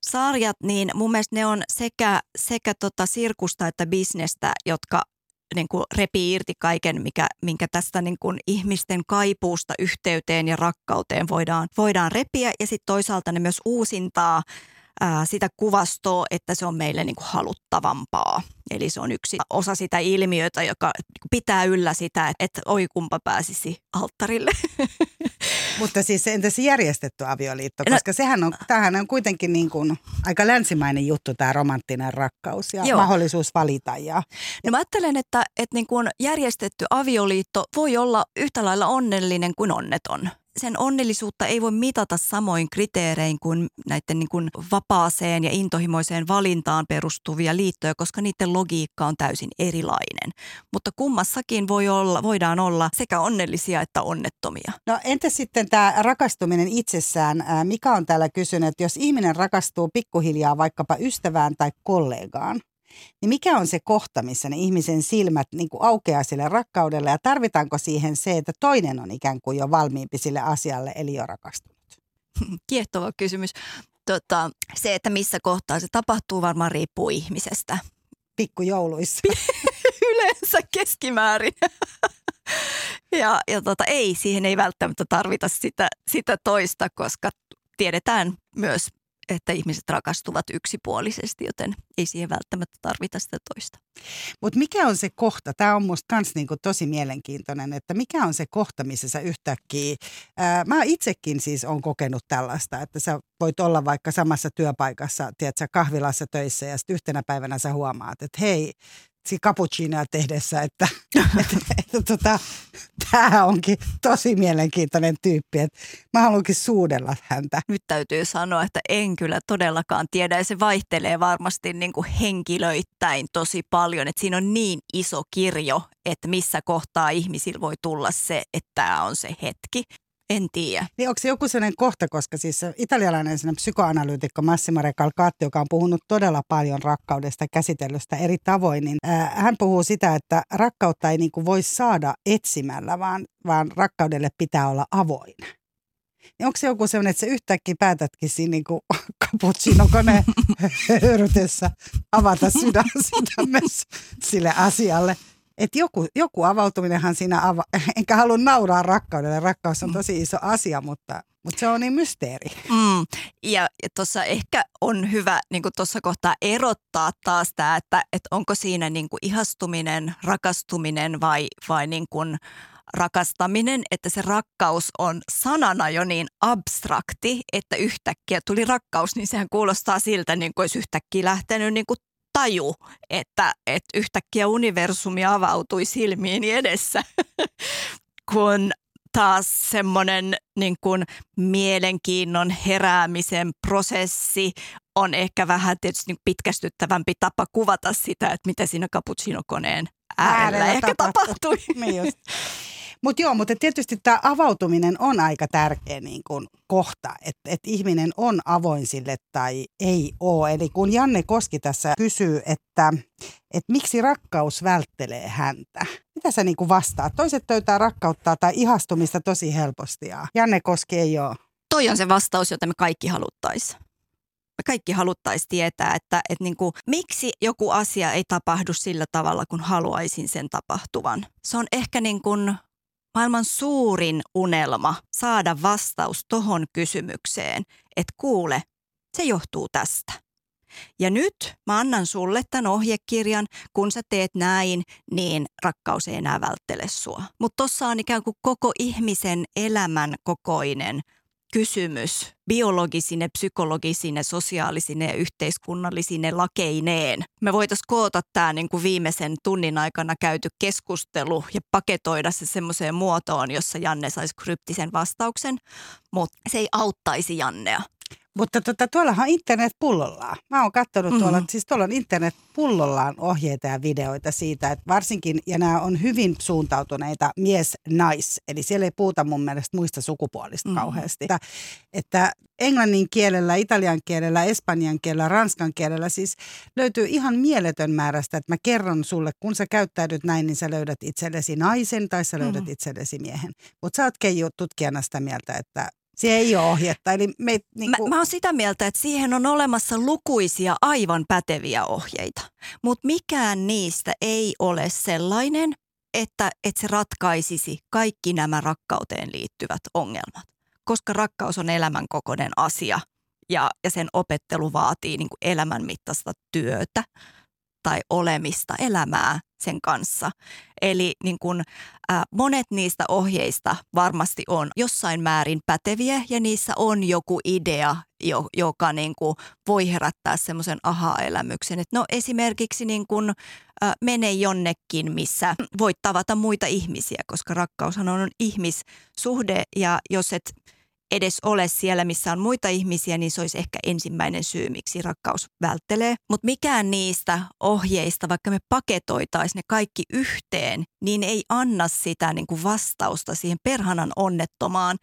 sarjat, niin mun mielestä ne on sekä, sekä tota sirkusta että bisnestä, jotka niin kuin repii irti kaiken, mikä, minkä tästä niin kuin ihmisten kaipuusta yhteyteen ja rakkauteen voidaan, voidaan repiä. Ja sitten toisaalta ne myös uusintaa ää, sitä kuvastoa, että se on meille niin kuin haluttavampaa. Eli se on yksi osa sitä ilmiötä, joka pitää yllä sitä, että oi kumpa pääsisi alttarille. Mutta siis entä se järjestetty avioliitto, no- koska no, sehän on, tämähän on kuitenkin niin kuin aika länsimainen juttu tämä romanttinen rakkaus ja joo. mahdollisuus valita. Ja, no mä ajattelen, että, että niin kuin järjestetty avioliitto voi olla yhtä lailla onnellinen kuin onneton sen onnellisuutta ei voi mitata samoin kriteerein kuin näiden niin kuin vapaaseen ja intohimoiseen valintaan perustuvia liittoja, koska niiden logiikka on täysin erilainen. Mutta kummassakin voi olla, voidaan olla sekä onnellisia että onnettomia. No entä sitten tämä rakastuminen itsessään? Mikä on täällä kysynyt, että jos ihminen rakastuu pikkuhiljaa vaikkapa ystävään tai kollegaan, niin mikä on se kohta, missä ne ihmisen silmät niin kuin aukeaa sille rakkaudelle ja tarvitaanko siihen se, että toinen on ikään kuin jo valmiimpi sille asialle, eli jo rakastunut? Kiehtova kysymys. Tota, se, että missä kohtaa se tapahtuu, varmaan riippuu ihmisestä. Pikkujouluissa. Yleensä keskimäärin. ja ja tota, ei, siihen ei välttämättä tarvita sitä, sitä toista, koska tiedetään myös että ihmiset rakastuvat yksipuolisesti, joten ei siihen välttämättä tarvita sitä toista. Mutta mikä on se kohta, tämä on minusta myös niinku tosi mielenkiintoinen, että mikä on se kohta, missä sä yhtäkkiä, ää, mä itsekin siis on kokenut tällaista, että sä voit olla vaikka samassa työpaikassa, tiedätkö, kahvilassa töissä ja sitten yhtenä päivänä sä huomaat, että hei, cappuccinoa tehdessä, että, että, että tota, tämä onkin tosi mielenkiintoinen tyyppi, että mä haluankin suudella häntä. Nyt täytyy sanoa, että en kyllä todellakaan tiedä ja se vaihtelee varmasti niin kuin henkilöittäin tosi paljon, että siinä on niin iso kirjo, että missä kohtaa ihmisillä voi tulla se, että tämä on se hetki. En tiedä. Niin onko se joku sellainen kohta, koska siis italialainen psykoanalyytikko Massimo Recalcati, joka on puhunut todella paljon rakkaudesta käsitellystä eri tavoin, niin ää, hän puhuu sitä, että rakkautta ei niinku voi saada etsimällä, vaan, vaan rakkaudelle pitää olla avoin. Niin onko se joku sellainen, että se yhtäkkiä päätätkin siinä niin kuin cappuccino-koneen höyrytessä avata sydän, sydämessä sille asialle? Että joku, joku avautuminenhan siinä, ava, enkä halua nauraa rakkaudelle, rakkaus on tosi iso asia, mutta, mutta se on niin mysteeri. Mm. Ja, ja tuossa ehkä on hyvä niin tuossa kohtaa erottaa taas tämä, että, että onko siinä niin ihastuminen, rakastuminen vai, vai niin kuin rakastaminen, että se rakkaus on sanana jo niin abstrakti, että yhtäkkiä tuli rakkaus, niin sehän kuulostaa siltä, niin kuin olisi yhtäkkiä lähtenyt niin kuin taju, että, että yhtäkkiä universumi avautui silmiini edessä, kun taas semmoinen niin kuin mielenkiinnon heräämisen prosessi on ehkä vähän tietysti niin pitkästyttävämpi tapa kuvata sitä, että mitä siinä cappuccino-koneen äärellä, äärellä ehkä tapahtui. niin Mutta joo, mutta tietysti tämä avautuminen on aika tärkeä niin kun kohta, että et ihminen on avoin sille tai ei ole. Eli kun Janne Koski tässä kysyy, että et miksi rakkaus välttelee häntä, mitä sä niin vastaat? Toiset töytää rakkautta tai ihastumista tosi helposti ja Janne Koski ei ole. Toi on se vastaus, jota me kaikki haluttaisiin me kaikki haluttaisiin tietää, että, että niin kuin, miksi joku asia ei tapahdu sillä tavalla, kun haluaisin sen tapahtuvan. Se on ehkä niin kuin maailman suurin unelma saada vastaus tohon kysymykseen, että kuule, se johtuu tästä. Ja nyt mä annan sulle tämän ohjekirjan, kun sä teet näin, niin rakkaus ei enää välttele sua. Mutta tossa on ikään kuin koko ihmisen elämän kokoinen kysymys biologisine, psykologisine, sosiaalisine ja yhteiskunnallisine lakeineen. Me voitaisiin koota tämä niin kuin viimeisen tunnin aikana käyty keskustelu ja paketoida se semmoiseen muotoon, jossa Janne saisi kryptisen vastauksen, mutta se ei auttaisi Jannea. Mutta tota, tuollahan internet pullollaan. Mä oon katsonut mm-hmm. tuolla, siis tuolla on internet pullollaan ohjeita ja videoita siitä, että varsinkin, ja nämä on hyvin suuntautuneita mies-nais, eli siellä ei puhuta mun mielestä muista sukupuolista mm-hmm. kauheasti. Että, että englannin kielellä, italian kielellä, espanjan kielellä, ranskan kielellä siis löytyy ihan mieletön määrästä, että mä kerron sulle, kun sä käyttäydyt näin, niin sä löydät itsellesi naisen tai sä löydät mm-hmm. itsellesi miehen. Mutta sä oot Keiju tutkijana sitä mieltä, että se ei ole ohjetta. Eli me, niin kuin... mä, mä oon sitä mieltä, että siihen on olemassa lukuisia aivan päteviä ohjeita, mutta mikään niistä ei ole sellainen, että, että se ratkaisisi kaikki nämä rakkauteen liittyvät ongelmat. Koska rakkaus on elämänkokoinen asia ja, ja sen opettelu vaatii niin kuin elämän mittaista työtä tai olemista, elämää sen kanssa. Eli niin kun, äh, monet niistä ohjeista varmasti on jossain määrin päteviä ja niissä on joku idea, jo, joka niin kun voi herättää semmoisen aha-elämyksen. Et no esimerkiksi niin kun, äh, mene jonnekin, missä voit tavata muita ihmisiä, koska rakkaushan on ihmissuhde ja jos et edes ole siellä, missä on muita ihmisiä, niin se olisi ehkä ensimmäinen syy, miksi rakkaus välttelee. Mutta mikään niistä ohjeista, vaikka me paketoitaisiin ne kaikki yhteen, niin ei anna sitä niin kuin vastausta siihen perhanan onnettomaan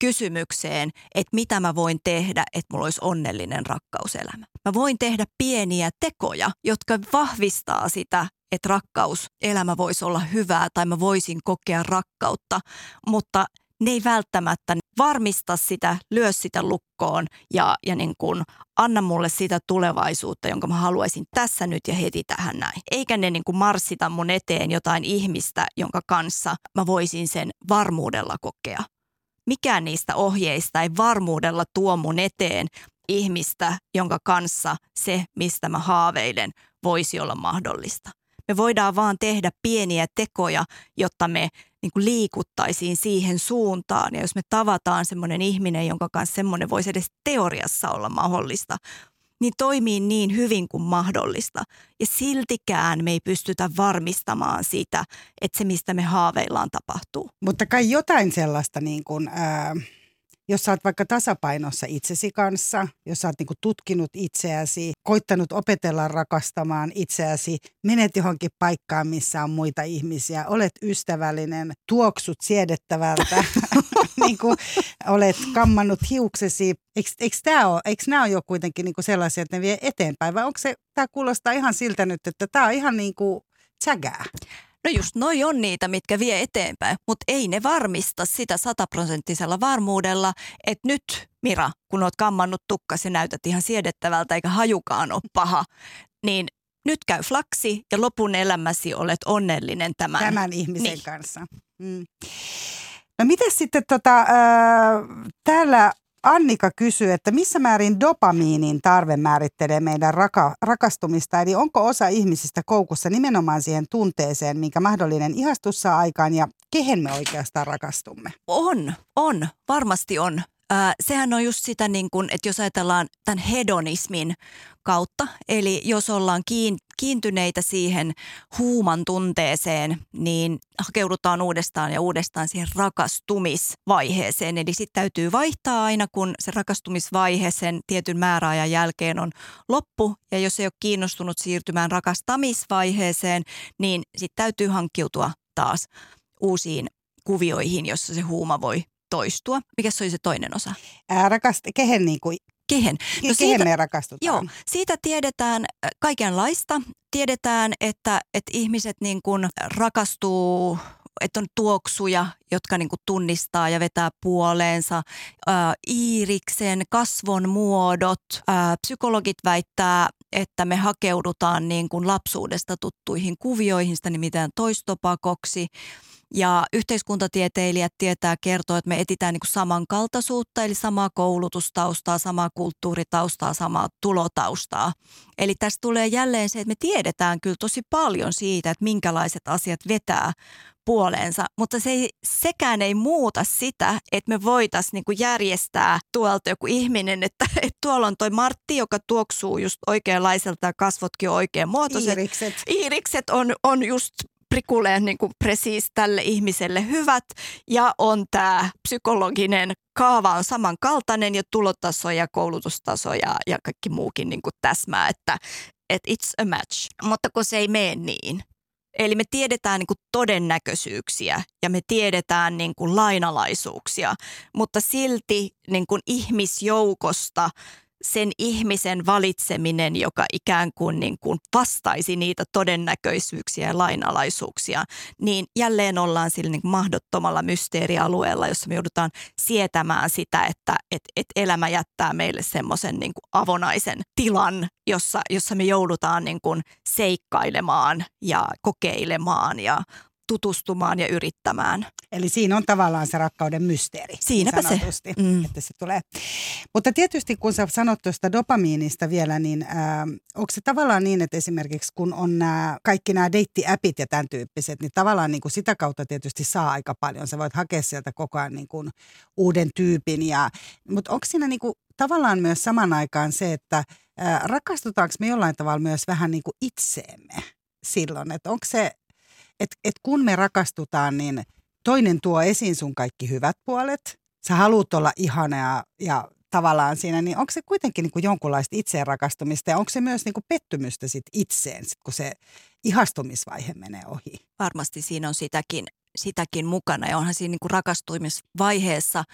kysymykseen, että mitä mä voin tehdä, että mulla olisi onnellinen rakkauselämä. Mä voin tehdä pieniä tekoja, jotka vahvistaa sitä, että rakkauselämä voisi olla hyvää tai mä voisin kokea rakkautta, mutta ne ei välttämättä varmista sitä, lyö sitä lukkoon ja, ja niin kuin anna mulle sitä tulevaisuutta, jonka mä haluaisin tässä nyt ja heti tähän näin. Eikä ne niin kuin marssita mun eteen jotain ihmistä, jonka kanssa mä voisin sen varmuudella kokea. Mikään niistä ohjeista ei varmuudella tuo mun eteen ihmistä, jonka kanssa se, mistä mä haaveilen, voisi olla mahdollista. Me voidaan vaan tehdä pieniä tekoja, jotta me niin kuin liikuttaisiin siihen suuntaan. Ja jos me tavataan semmoinen ihminen, jonka kanssa semmoinen voisi edes teoriassa olla mahdollista, niin toimii niin hyvin kuin mahdollista. Ja siltikään me ei pystytä varmistamaan sitä, että se mistä me haaveillaan tapahtuu. Mutta kai jotain sellaista niin kuin, ää, jos sä oot vaikka tasapainossa itsesi kanssa, jos sä oot niinku tutkinut itseäsi, koittanut opetella rakastamaan itseäsi, menet johonkin paikkaan, missä on muita ihmisiä, olet ystävällinen, tuoksut siedettävältä, niin kuin olet kammannut hiuksesi. Eikö, nämä ole jo kuitenkin niin kuin sellaisia, että ne vie eteenpäin vai onko se, tämä kuulostaa ihan siltä nyt, että tämä on ihan niin kuin tsägää? No just noi on niitä, mitkä vie eteenpäin, mutta ei ne varmista sitä sataprosenttisella varmuudella, että nyt Mira, kun oot kammannut tukkas ja näytät ihan siedettävältä eikä hajukaan ole paha, niin nyt käy flaksi ja lopun elämäsi olet onnellinen tämän, tämän ihmisen niin. kanssa. Mm. No miten sitten tota, äh, täällä Annika kysyy, että missä määrin dopamiinin tarve määrittelee meidän raka- rakastumista, eli onko osa ihmisistä koukussa nimenomaan siihen tunteeseen, minkä mahdollinen ihastus saa aikaan ja kehen me oikeastaan rakastumme? On, on, varmasti on. Äh, sehän on just sitä, niin kun, että jos ajatellaan tämän hedonismin kautta, eli jos ollaan kiintyneitä siihen huuman tunteeseen, niin hakeudutaan uudestaan ja uudestaan siihen rakastumisvaiheeseen. Eli sitten täytyy vaihtaa aina, kun se rakastumisvaihe sen tietyn määräajan jälkeen on loppu. Ja jos ei ole kiinnostunut siirtymään rakastamisvaiheeseen, niin sitten täytyy hankkiutua taas uusiin kuvioihin, jossa se huuma voi toistua. Mikä se oli se toinen osa? Ää, rakast, kehen niin kuin Kehen? No kehen siitä, me rakastutaan? Joo, siitä tiedetään kaikenlaista. Tiedetään, että, että ihmiset niin kuin rakastuu että on tuoksuja, jotka niin kuin tunnistaa ja vetää puoleensa. Ää, iiriksen, kasvon muodot. Ää, psykologit väittää, että me hakeudutaan niin kuin lapsuudesta tuttuihin kuvioihin, sitä nimittäin toistopakoksi. Ja yhteiskuntatieteilijät tietää kertoa, että me etitään niin kuin samankaltaisuutta, eli samaa koulutustaustaa, samaa kulttuuritaustaa, samaa tulotaustaa. Eli tässä tulee jälleen se, että me tiedetään kyllä tosi paljon siitä, että minkälaiset asiat vetää puoleensa, mutta se ei, sekään ei muuta sitä, että me voitaisiin niinku järjestää tuolta joku ihminen, että, että tuolla on toi Martti, joka tuoksuu just oikeanlaiselta ja kasvotkin on oikein muotoiset. Iirikset. Iirikset on, on just prikuleen niin kuin presiis tälle ihmiselle hyvät ja on tämä psykologinen kaava on samankaltainen ja tulotaso ja koulutustaso ja, ja kaikki muukin niin kuin täsmää, että, että it's a match. Mutta kun se ei mene niin. Eli me tiedetään niin kuin todennäköisyyksiä ja me tiedetään niin kuin lainalaisuuksia, mutta silti niin kuin ihmisjoukosta – sen ihmisen valitseminen, joka ikään kuin, niin kuin vastaisi niitä todennäköisyyksiä ja lainalaisuuksia, niin jälleen ollaan sillä niin mahdottomalla mysteerialueella, jossa me joudutaan sietämään sitä, että et, et elämä jättää meille semmoisen niin avonaisen tilan, jossa, jossa me joudutaan niin kuin seikkailemaan ja kokeilemaan ja tutustumaan ja yrittämään. Eli siinä on tavallaan se rakkauden mysteeri. niin Siinäpä se. Mm. Että se tulee. Mutta tietysti kun sä sanot tuosta dopamiinista vielä, niin äh, onko se tavallaan niin, että esimerkiksi kun on nämä, kaikki nämä deittiäpit ja tämän tyyppiset, niin tavallaan niin kuin sitä kautta tietysti saa aika paljon. Sä voit hakea sieltä koko ajan niin kuin uuden tyypin. Ja, mutta onko siinä niin kuin tavallaan myös saman aikaan se, että äh, rakastutaanko me jollain tavalla myös vähän niin kuin itseemme silloin? Että onko se, että et kun me rakastutaan, niin toinen tuo esiin sun kaikki hyvät puolet. Sä haluat olla ihana ja, ja tavallaan siinä, niin onko se kuitenkin niin kuin jonkunlaista itseen rakastumista ja onko se myös niin kuin pettymystä sit itseen, sit kun se ihastumisvaihe menee ohi? Varmasti siinä on sitäkin, sitäkin mukana ja onhan siinä niin kuin rakastumisvaiheessa,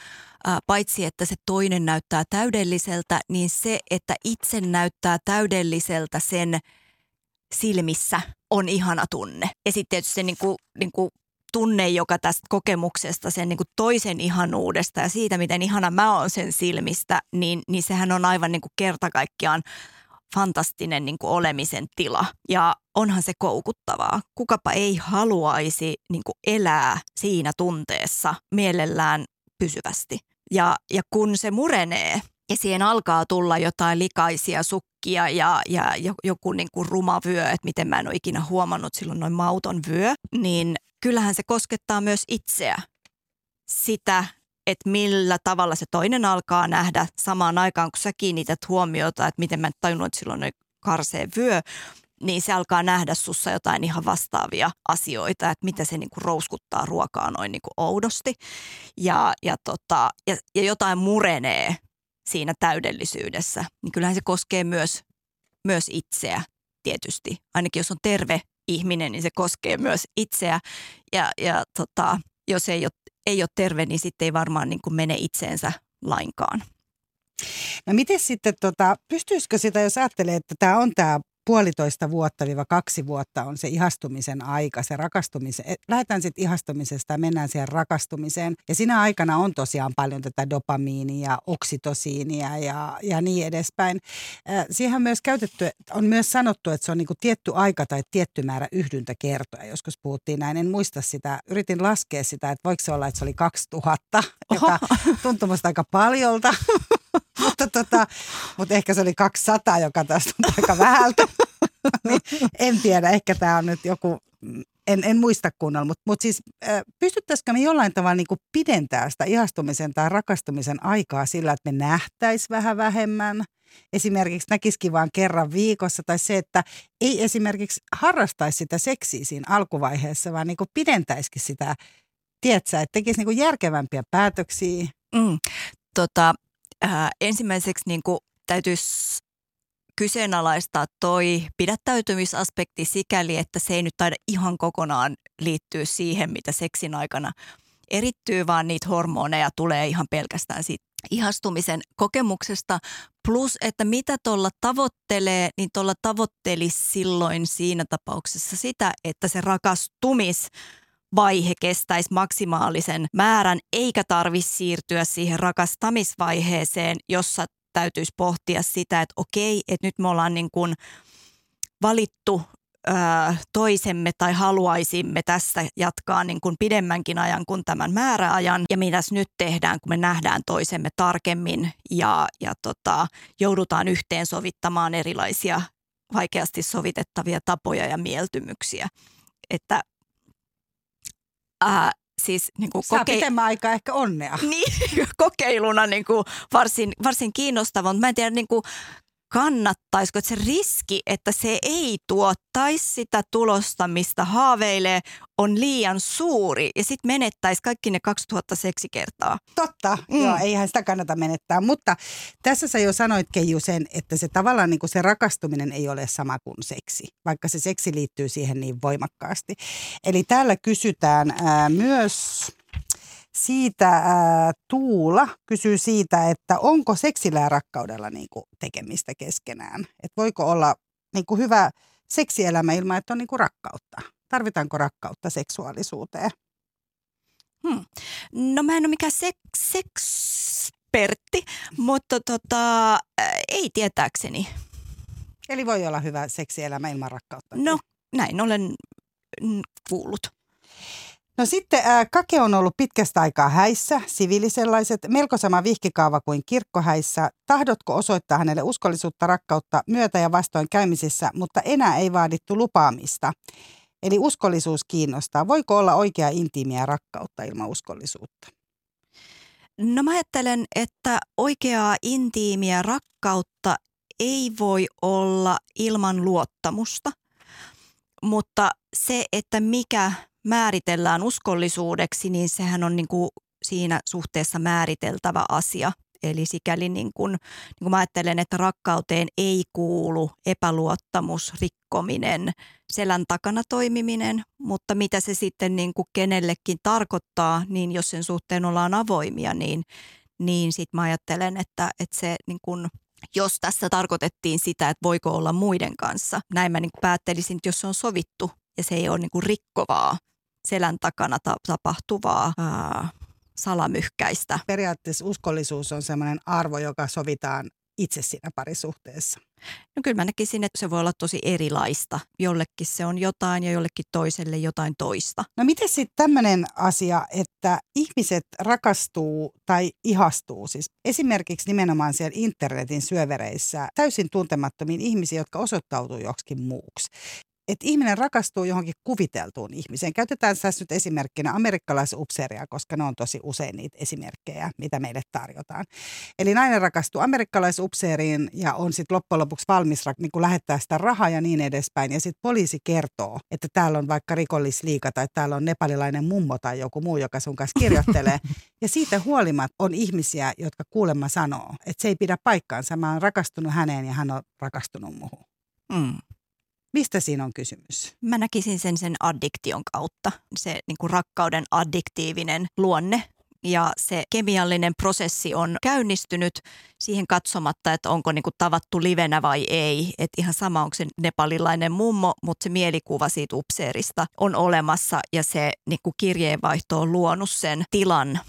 ää, paitsi että se toinen näyttää täydelliseltä, niin se, että itse näyttää täydelliseltä sen silmissä on ihana tunne. Ja sitten tietysti se niin kuin, niin kuin tunne, joka tästä kokemuksesta, sen niin kuin toisen ihanuudesta ja siitä, miten ihana mä oon sen silmistä, niin, niin sehän on aivan niin kuin kerta kaikkiaan fantastinen niin kuin olemisen tila. Ja onhan se koukuttavaa. Kukapa ei haluaisi niin kuin elää siinä tunteessa mielellään pysyvästi. Ja, ja kun se murenee ja siihen alkaa tulla jotain likaisia sukkia ja, ja jo- joku niin kuin ruma vyö, että miten mä en ole ikinä huomannut silloin noin mauton vyö, niin kyllähän se koskettaa myös itseä. Sitä, että millä tavalla se toinen alkaa nähdä samaan aikaan, kun sä kiinnität huomiota, että miten mä en tajunnut, että silloin on karsee vyö, niin se alkaa nähdä sussa jotain ihan vastaavia asioita, että mitä se niinku rouskuttaa ruokaa noin niinku oudosti. Ja, ja, tota, ja, ja jotain murenee siinä täydellisyydessä, niin kyllähän se koskee myös, myös itseä tietysti. Ainakin jos on terve ihminen, niin se koskee myös itseä. Ja, ja tota, jos ei ole, ei ole terve, niin sitten ei varmaan niin kuin mene itseensä lainkaan. No miten sitten, tota, pystyisikö sitä, jos ajattelee, että tämä on tämä puolitoista vuotta viiva kaksi vuotta on se ihastumisen aika, se rakastumisen. et Lähdetään sitten ihastumisesta ja mennään siihen rakastumiseen. Ja siinä aikana on tosiaan paljon tätä dopamiinia ja oksitosiinia ja, ja niin edespäin. Äh, siihen on myös käytetty, on myös sanottu, että se on niinku tietty aika tai tietty määrä yhdyntäkertoja. Joskus puhuttiin näin, en muista sitä. Yritin laskea sitä, että voiko se olla, että se oli 2000, joka tuntui musta aika paljolta. mutta, tota, mutta ehkä se oli 200, joka taas tuntui aika vähältä. niin, en tiedä, ehkä tämä on nyt joku, en, en muista kunnolla, mutta, mutta siis pystyttäisikö me jollain tavalla niin pidentää sitä ihastumisen tai rakastumisen aikaa sillä, että me nähtäisi vähän vähemmän? Esimerkiksi näkisikin vain kerran viikossa tai se, että ei esimerkiksi harrastaisi sitä seksiä siinä alkuvaiheessa, vaan niin pidentäisikin sitä, tiedätkö, että tekisi niin järkevämpiä päätöksiä. Mm. Tota, äh, ensimmäiseksi niin täytyisi kyseenalaistaa toi pidättäytymisaspekti sikäli, että se ei nyt taida ihan kokonaan liittyä siihen, mitä seksin aikana erittyy, vaan niitä hormoneja tulee ihan pelkästään siitä ihastumisen kokemuksesta. Plus, että mitä tuolla tavoittelee, niin tuolla tavoittelisi silloin siinä tapauksessa sitä, että se rakastumis vaihe kestäisi maksimaalisen määrän, eikä tarvitsisi siirtyä siihen rakastamisvaiheeseen, jossa täytyisi pohtia sitä, että okei, että nyt me ollaan niin kuin valittu toisemme tai haluaisimme tässä jatkaa niin kuin pidemmänkin ajan kuin tämän määräajan. Ja mitäs nyt tehdään, kun me nähdään toisemme tarkemmin ja, ja tota, joudutaan yhteensovittamaan erilaisia vaikeasti sovitettavia tapoja ja mieltymyksiä. Että ää, siis niin kuin Saa kokei- pitemmän aikaa ehkä onnea. niin, kokeiluna niin kuin varsin, varsin kiinnostava, mutta mä en tiedä niin kuin kannattaisiko, että se riski, että se ei tuottaisi sitä tulosta, mistä haaveilee, on liian suuri ja sitten menettäisi kaikki ne 2000 seksikertaa. Totta, mm. joo, eihän sitä kannata menettää. Mutta tässä sä jo sanoit, Keiju, sen, että se tavallaan niin kuin se rakastuminen ei ole sama kuin seksi, vaikka se seksi liittyy siihen niin voimakkaasti. Eli täällä kysytään ää, myös siitä, ää, Tuula kysyy siitä, että onko seksillä ja rakkaudella niin kuin tekemistä keskenään. Että voiko olla niin kuin hyvä seksielämä ilman, että on niin kuin rakkautta. Tarvitaanko rakkautta seksuaalisuuteen? Hmm. No mä en ole mikään sek- sekspertti, mutta tota, äh, ei tietääkseni. Eli voi olla hyvä seksielämä ilman rakkautta. No näin olen kuullut. No sitten ää, Kake on ollut pitkästä aikaa häissä, siviilisellaiset, melko sama vihkikaava kuin kirkkohäissä. Tahdotko osoittaa hänelle uskollisuutta, rakkautta, myötä ja vastoin käymisissä, mutta enää ei vaadittu lupaamista. Eli uskollisuus kiinnostaa. Voiko olla oikea intiimiä rakkautta ilman uskollisuutta? No mä ajattelen, että oikeaa intiimiä rakkautta ei voi olla ilman luottamusta, mutta se, että mikä määritellään uskollisuudeksi, niin sehän on niin kuin siinä suhteessa määriteltävä asia. Eli sikäli niin kuin, niin kuin mä ajattelen, että rakkauteen ei kuulu epäluottamus, rikkominen, selän takana toimiminen, mutta mitä se sitten niin kuin kenellekin tarkoittaa, niin jos sen suhteen ollaan avoimia, niin, niin sitten mä ajattelen, että, että se niin kuin, jos tässä tarkoitettiin sitä, että voiko olla muiden kanssa, näin mä niin päättelisin, että jos se on sovittu ja se ei ole niin kuin rikkovaa, selän takana tapahtuvaa ää, salamyhkäistä. Periaatteessa uskollisuus on sellainen arvo, joka sovitaan itse siinä parisuhteessa. No kyllä mä näkisin, että se voi olla tosi erilaista. Jollekin se on jotain ja jollekin toiselle jotain toista. No miten sitten tämmöinen asia, että ihmiset rakastuu tai ihastuu, siis esimerkiksi nimenomaan siellä internetin syövereissä täysin tuntemattomiin ihmisiin, jotka osoittautuu joksikin muuksi että ihminen rakastuu johonkin kuviteltuun ihmiseen. Käytetään tässä nyt esimerkkinä amerikkalaisupseeria, koska ne on tosi usein niitä esimerkkejä, mitä meille tarjotaan. Eli nainen rakastuu amerikkalaisupseeriin ja on sitten loppujen lopuksi valmis niin kuin lähettää sitä rahaa ja niin edespäin. Ja sitten poliisi kertoo, että täällä on vaikka rikollisliika tai täällä on nepalilainen mummo tai joku muu, joka sun kanssa kirjoittelee. Ja siitä huolimatta on ihmisiä, jotka kuulemma sanoo, että se ei pidä paikkaansa. Mä oon rakastunut häneen ja hän on rakastunut muuhun. Mm. Mistä siinä on kysymys? Mä näkisin sen sen addiktion kautta. Se niin kuin rakkauden addiktiivinen luonne ja se kemiallinen prosessi on käynnistynyt siihen katsomatta, että onko niin kuin tavattu livenä vai ei. Että ihan sama, onko se nepalilainen mummo, mutta se mielikuva siitä upseerista on olemassa ja se niin kuin kirjeenvaihto on luonut sen tilan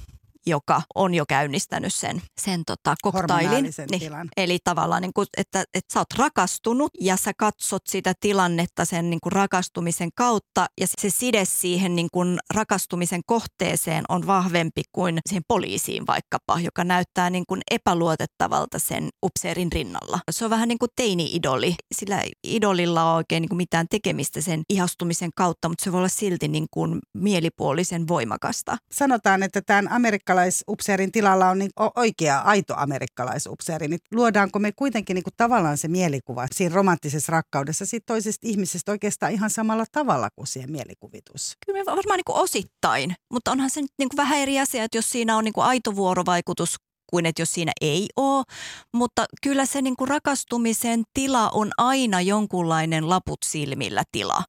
joka on jo käynnistänyt sen, sen tota, koktailin. Niin, eli tavallaan, niin kuin, että, että sä oot rakastunut ja sä katsot sitä tilannetta sen niin kuin rakastumisen kautta ja se side siihen niin kuin rakastumisen kohteeseen on vahvempi kuin siihen poliisiin vaikkapa, joka näyttää niin kuin epäluotettavalta sen upseerin rinnalla. Se on vähän niin kuin teini-idoli. Sillä idolilla on oikein niin kuin mitään tekemistä sen ihastumisen kautta, mutta se voi olla silti niin kuin mielipuolisen voimakasta. Sanotaan, että tämän Amerikka amerikkalaisupseerin tilalla on niin oikea, aito amerikkalaisupseeri, niin luodaanko me kuitenkin niin kuin tavallaan se mielikuva siinä romanttisessa rakkaudessa siitä toisesta ihmisestä oikeastaan ihan samalla tavalla kuin siihen mielikuvitus? Kyllä me varmaan niin kuin osittain, mutta onhan se nyt niin kuin vähän eri asia, että jos siinä on niin kuin aito vuorovaikutus kuin että jos siinä ei ole, mutta kyllä se niin kuin rakastumisen tila on aina jonkunlainen laput silmillä tila.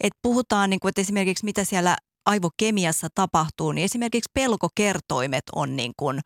Et puhutaan, niin kuin, että esimerkiksi mitä siellä aivokemiassa tapahtuu, niin esimerkiksi pelkokertoimet on niin kuin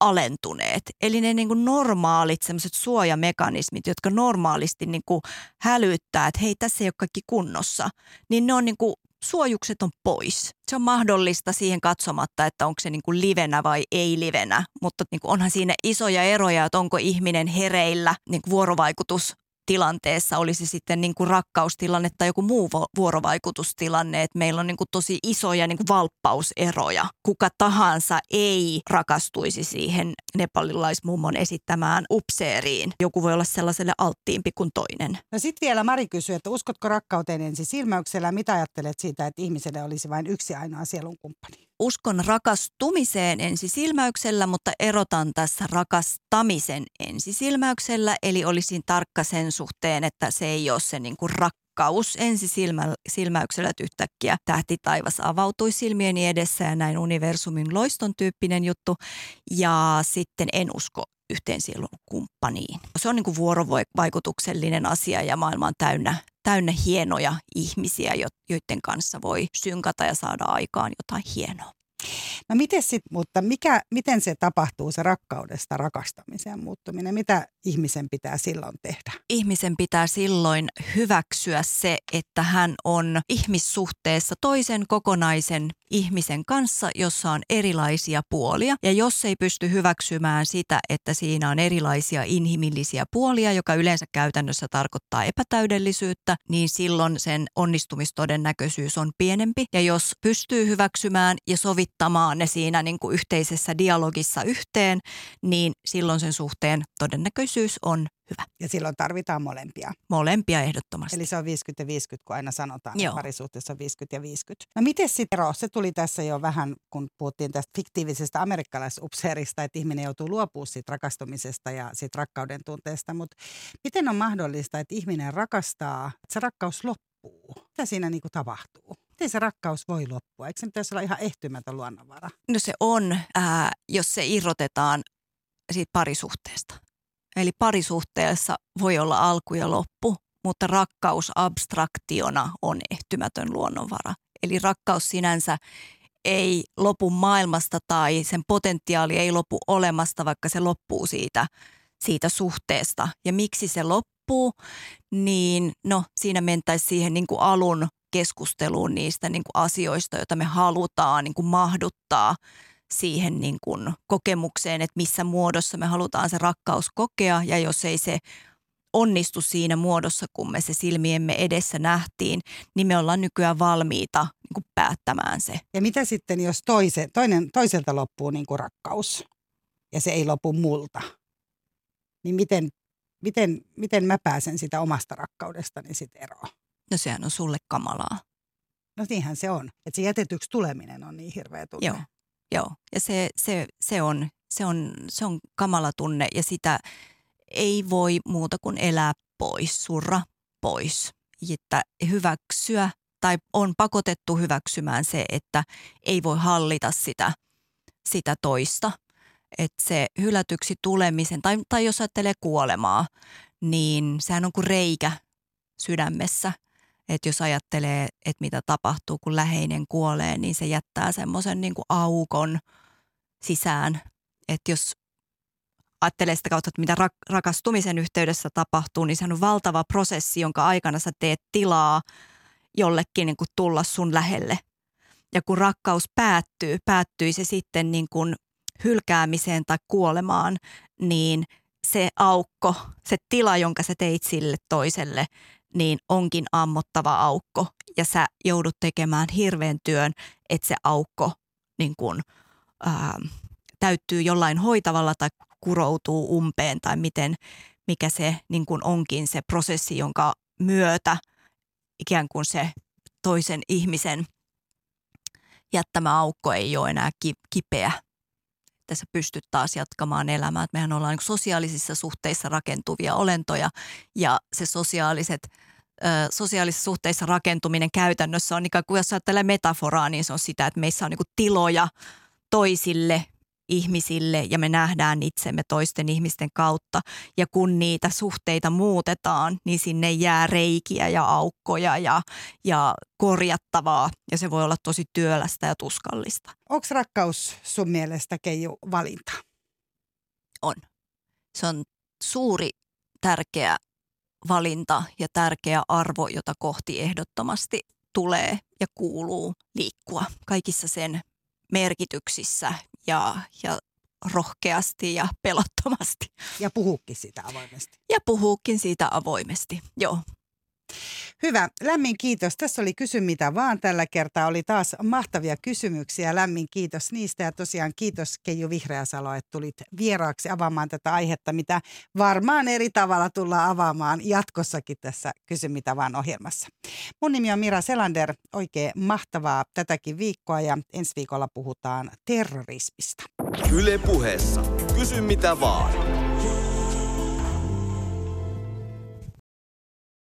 alentuneet. Eli ne niin kuin normaalit semmoiset suojamekanismit, jotka normaalisti niin kuin hälyttää, että hei tässä ei ole kaikki kunnossa, niin ne on niin kuin suojukset on pois. Se on mahdollista siihen katsomatta, että onko se niin kuin livenä vai ei livenä, mutta niin kuin onhan siinä isoja eroja, että onko ihminen hereillä, niin kuin vuorovaikutus tilanteessa, olisi sitten niin kuin rakkaustilanne tai joku muu vuorovaikutustilanne, että meillä on niin kuin tosi isoja niin kuin valppauseroja. Kuka tahansa ei rakastuisi siihen nepalilaismummon esittämään upseeriin. Joku voi olla sellaiselle alttiimpi kuin toinen. No sitten vielä Mari kysyy, että uskotko rakkauteen ensi silmäyksellä? Mitä ajattelet siitä, että ihmiselle olisi vain yksi ainoa sielun kumppani? Uskon rakastumiseen ensisilmäyksellä, mutta erotan tässä rakastamisen ensisilmäyksellä. Eli olisin tarkka sen suhteen, että se ei ole se niin kuin rakkaus ensisilmäyksellä, että yhtäkkiä tähti taivas avautui silmieni edessä ja näin universumin loiston tyyppinen juttu. Ja sitten en usko yhteen sielun kumppaniin. Se on niin kuin vuorovaikutuksellinen asia ja maailma on täynnä, täynnä hienoja ihmisiä, joiden kanssa voi synkata ja saada aikaan jotain hienoa. No miten sit, mutta mikä, miten se tapahtuu se rakkaudesta rakastamiseen muuttuminen? Mitä ihmisen pitää silloin tehdä? Ihmisen pitää silloin hyväksyä se, että hän on ihmissuhteessa toisen kokonaisen ihmisen kanssa, jossa on erilaisia puolia. Ja jos ei pysty hyväksymään sitä, että siinä on erilaisia inhimillisiä puolia, joka yleensä käytännössä tarkoittaa epätäydellisyyttä, niin silloin sen onnistumistodennäköisyys on pienempi. Ja jos pystyy hyväksymään ja sovittamaan ne siinä niin kuin yhteisessä dialogissa yhteen, niin silloin sen suhteen todennäköisyys on hyvä. Ja silloin tarvitaan molempia. Molempia ehdottomasti. Eli se on 50 ja 50, kun aina sanotaan, Joo. että parisuhteessa on 50 ja 50. No miten sitten ero? Se tuli tässä jo vähän, kun puhuttiin tästä fiktiivisestä amerikkalaisupseerista, että ihminen joutuu luopumaan siitä rakastumisesta ja siitä rakkauden tunteesta. Mutta miten on mahdollista, että ihminen rakastaa, että se rakkaus loppuu? Mitä siinä niin kuin tapahtuu? Miten se rakkaus voi loppua? Eikö se pitäisi olla ihan ehtymätön luonnonvara? No se on, ää, jos se irrotetaan siitä parisuhteesta. Eli parisuhteessa voi olla alku ja loppu, mutta rakkaus abstraktiona on ehtymätön luonnonvara. Eli rakkaus sinänsä ei lopu maailmasta tai sen potentiaali ei lopu olemasta, vaikka se loppuu siitä, siitä suhteesta. Ja miksi se loppuu, niin no siinä mentäisiin siihen niin kuin alun keskusteluun niistä niin kuin asioista, joita me halutaan niin kuin mahduttaa siihen niin kuin kokemukseen, että missä muodossa me halutaan se rakkaus kokea ja jos ei se onnistu siinä muodossa, kun me se silmiemme edessä nähtiin, niin me ollaan nykyään valmiita niin kuin päättämään se. Ja mitä sitten, jos toise, toinen, toiselta loppuu niin kuin rakkaus ja se ei lopu multa? Niin miten, miten, miten mä pääsen sitä omasta rakkaudestani sitten eroon? No sehän on sulle kamalaa. No niinhän se on. Että se jätetyksi tuleminen on niin hirveä tunne. Joo. Joo, ja se, se, se, on, se, on, se on kamala tunne ja sitä ei voi muuta kuin elää pois, surra pois. Että hyväksyä tai on pakotettu hyväksymään se, että ei voi hallita sitä, sitä toista. Että se hylätyksi tulemisen, tai, tai jos ajattelee kuolemaa, niin sehän on kuin reikä sydämessä – että jos ajattelee, että mitä tapahtuu, kun läheinen kuolee, niin se jättää semmoisen niin aukon sisään. Että jos ajattelee sitä kautta, että mitä rakastumisen yhteydessä tapahtuu, niin se on valtava prosessi, jonka aikana sä teet tilaa jollekin niin kuin tulla sun lähelle. Ja kun rakkaus päättyy, päättyy se sitten niin kuin hylkäämiseen tai kuolemaan, niin se aukko, se tila, jonka sä teit sille toiselle, niin onkin ammottava aukko. Ja sä joudut tekemään hirveän työn, että se aukko niin kun, ää, täyttyy jollain hoitavalla tai kuroutuu umpeen tai miten, mikä se niin kun onkin se prosessi, jonka myötä ikään kuin se toisen ihmisen jättämä aukko ei ole enää kipeä että sä pystyt taas jatkamaan elämää. Että mehän ollaan niin sosiaalisissa suhteissa rakentuvia olentoja ja se sosiaaliset sosiaalisissa suhteissa rakentuminen käytännössä on ikään kuin, jos ajattelee metaforaa, niin se on sitä, että meissä on niin tiloja toisille ihmisille ja me nähdään itsemme toisten ihmisten kautta. Ja kun niitä suhteita muutetaan, niin sinne jää reikiä ja aukkoja ja, ja korjattavaa ja se voi olla tosi työlästä ja tuskallista. Onko rakkaus sun mielestä Keiju valinta? On. Se on suuri, tärkeä valinta ja tärkeä arvo, jota kohti ehdottomasti tulee ja kuuluu liikkua kaikissa sen merkityksissä ja, ja rohkeasti ja pelottomasti. Ja puhuukin sitä avoimesti. Ja puhuukin siitä avoimesti, joo. Hyvä. Lämmin kiitos. Tässä oli Kysy mitä vaan tällä kertaa. Oli taas mahtavia kysymyksiä. Lämmin kiitos niistä. Ja tosiaan kiitos Keiju Vihreäsalo, että tulit vieraaksi avaamaan tätä aihetta, mitä varmaan eri tavalla tullaan avaamaan jatkossakin tässä Kysy mitä vaan ohjelmassa. Mun nimi on Mira Selander. Oikein mahtavaa tätäkin viikkoa ja ensi viikolla puhutaan terrorismista. Yle puheessa. Kysy mitä vaan.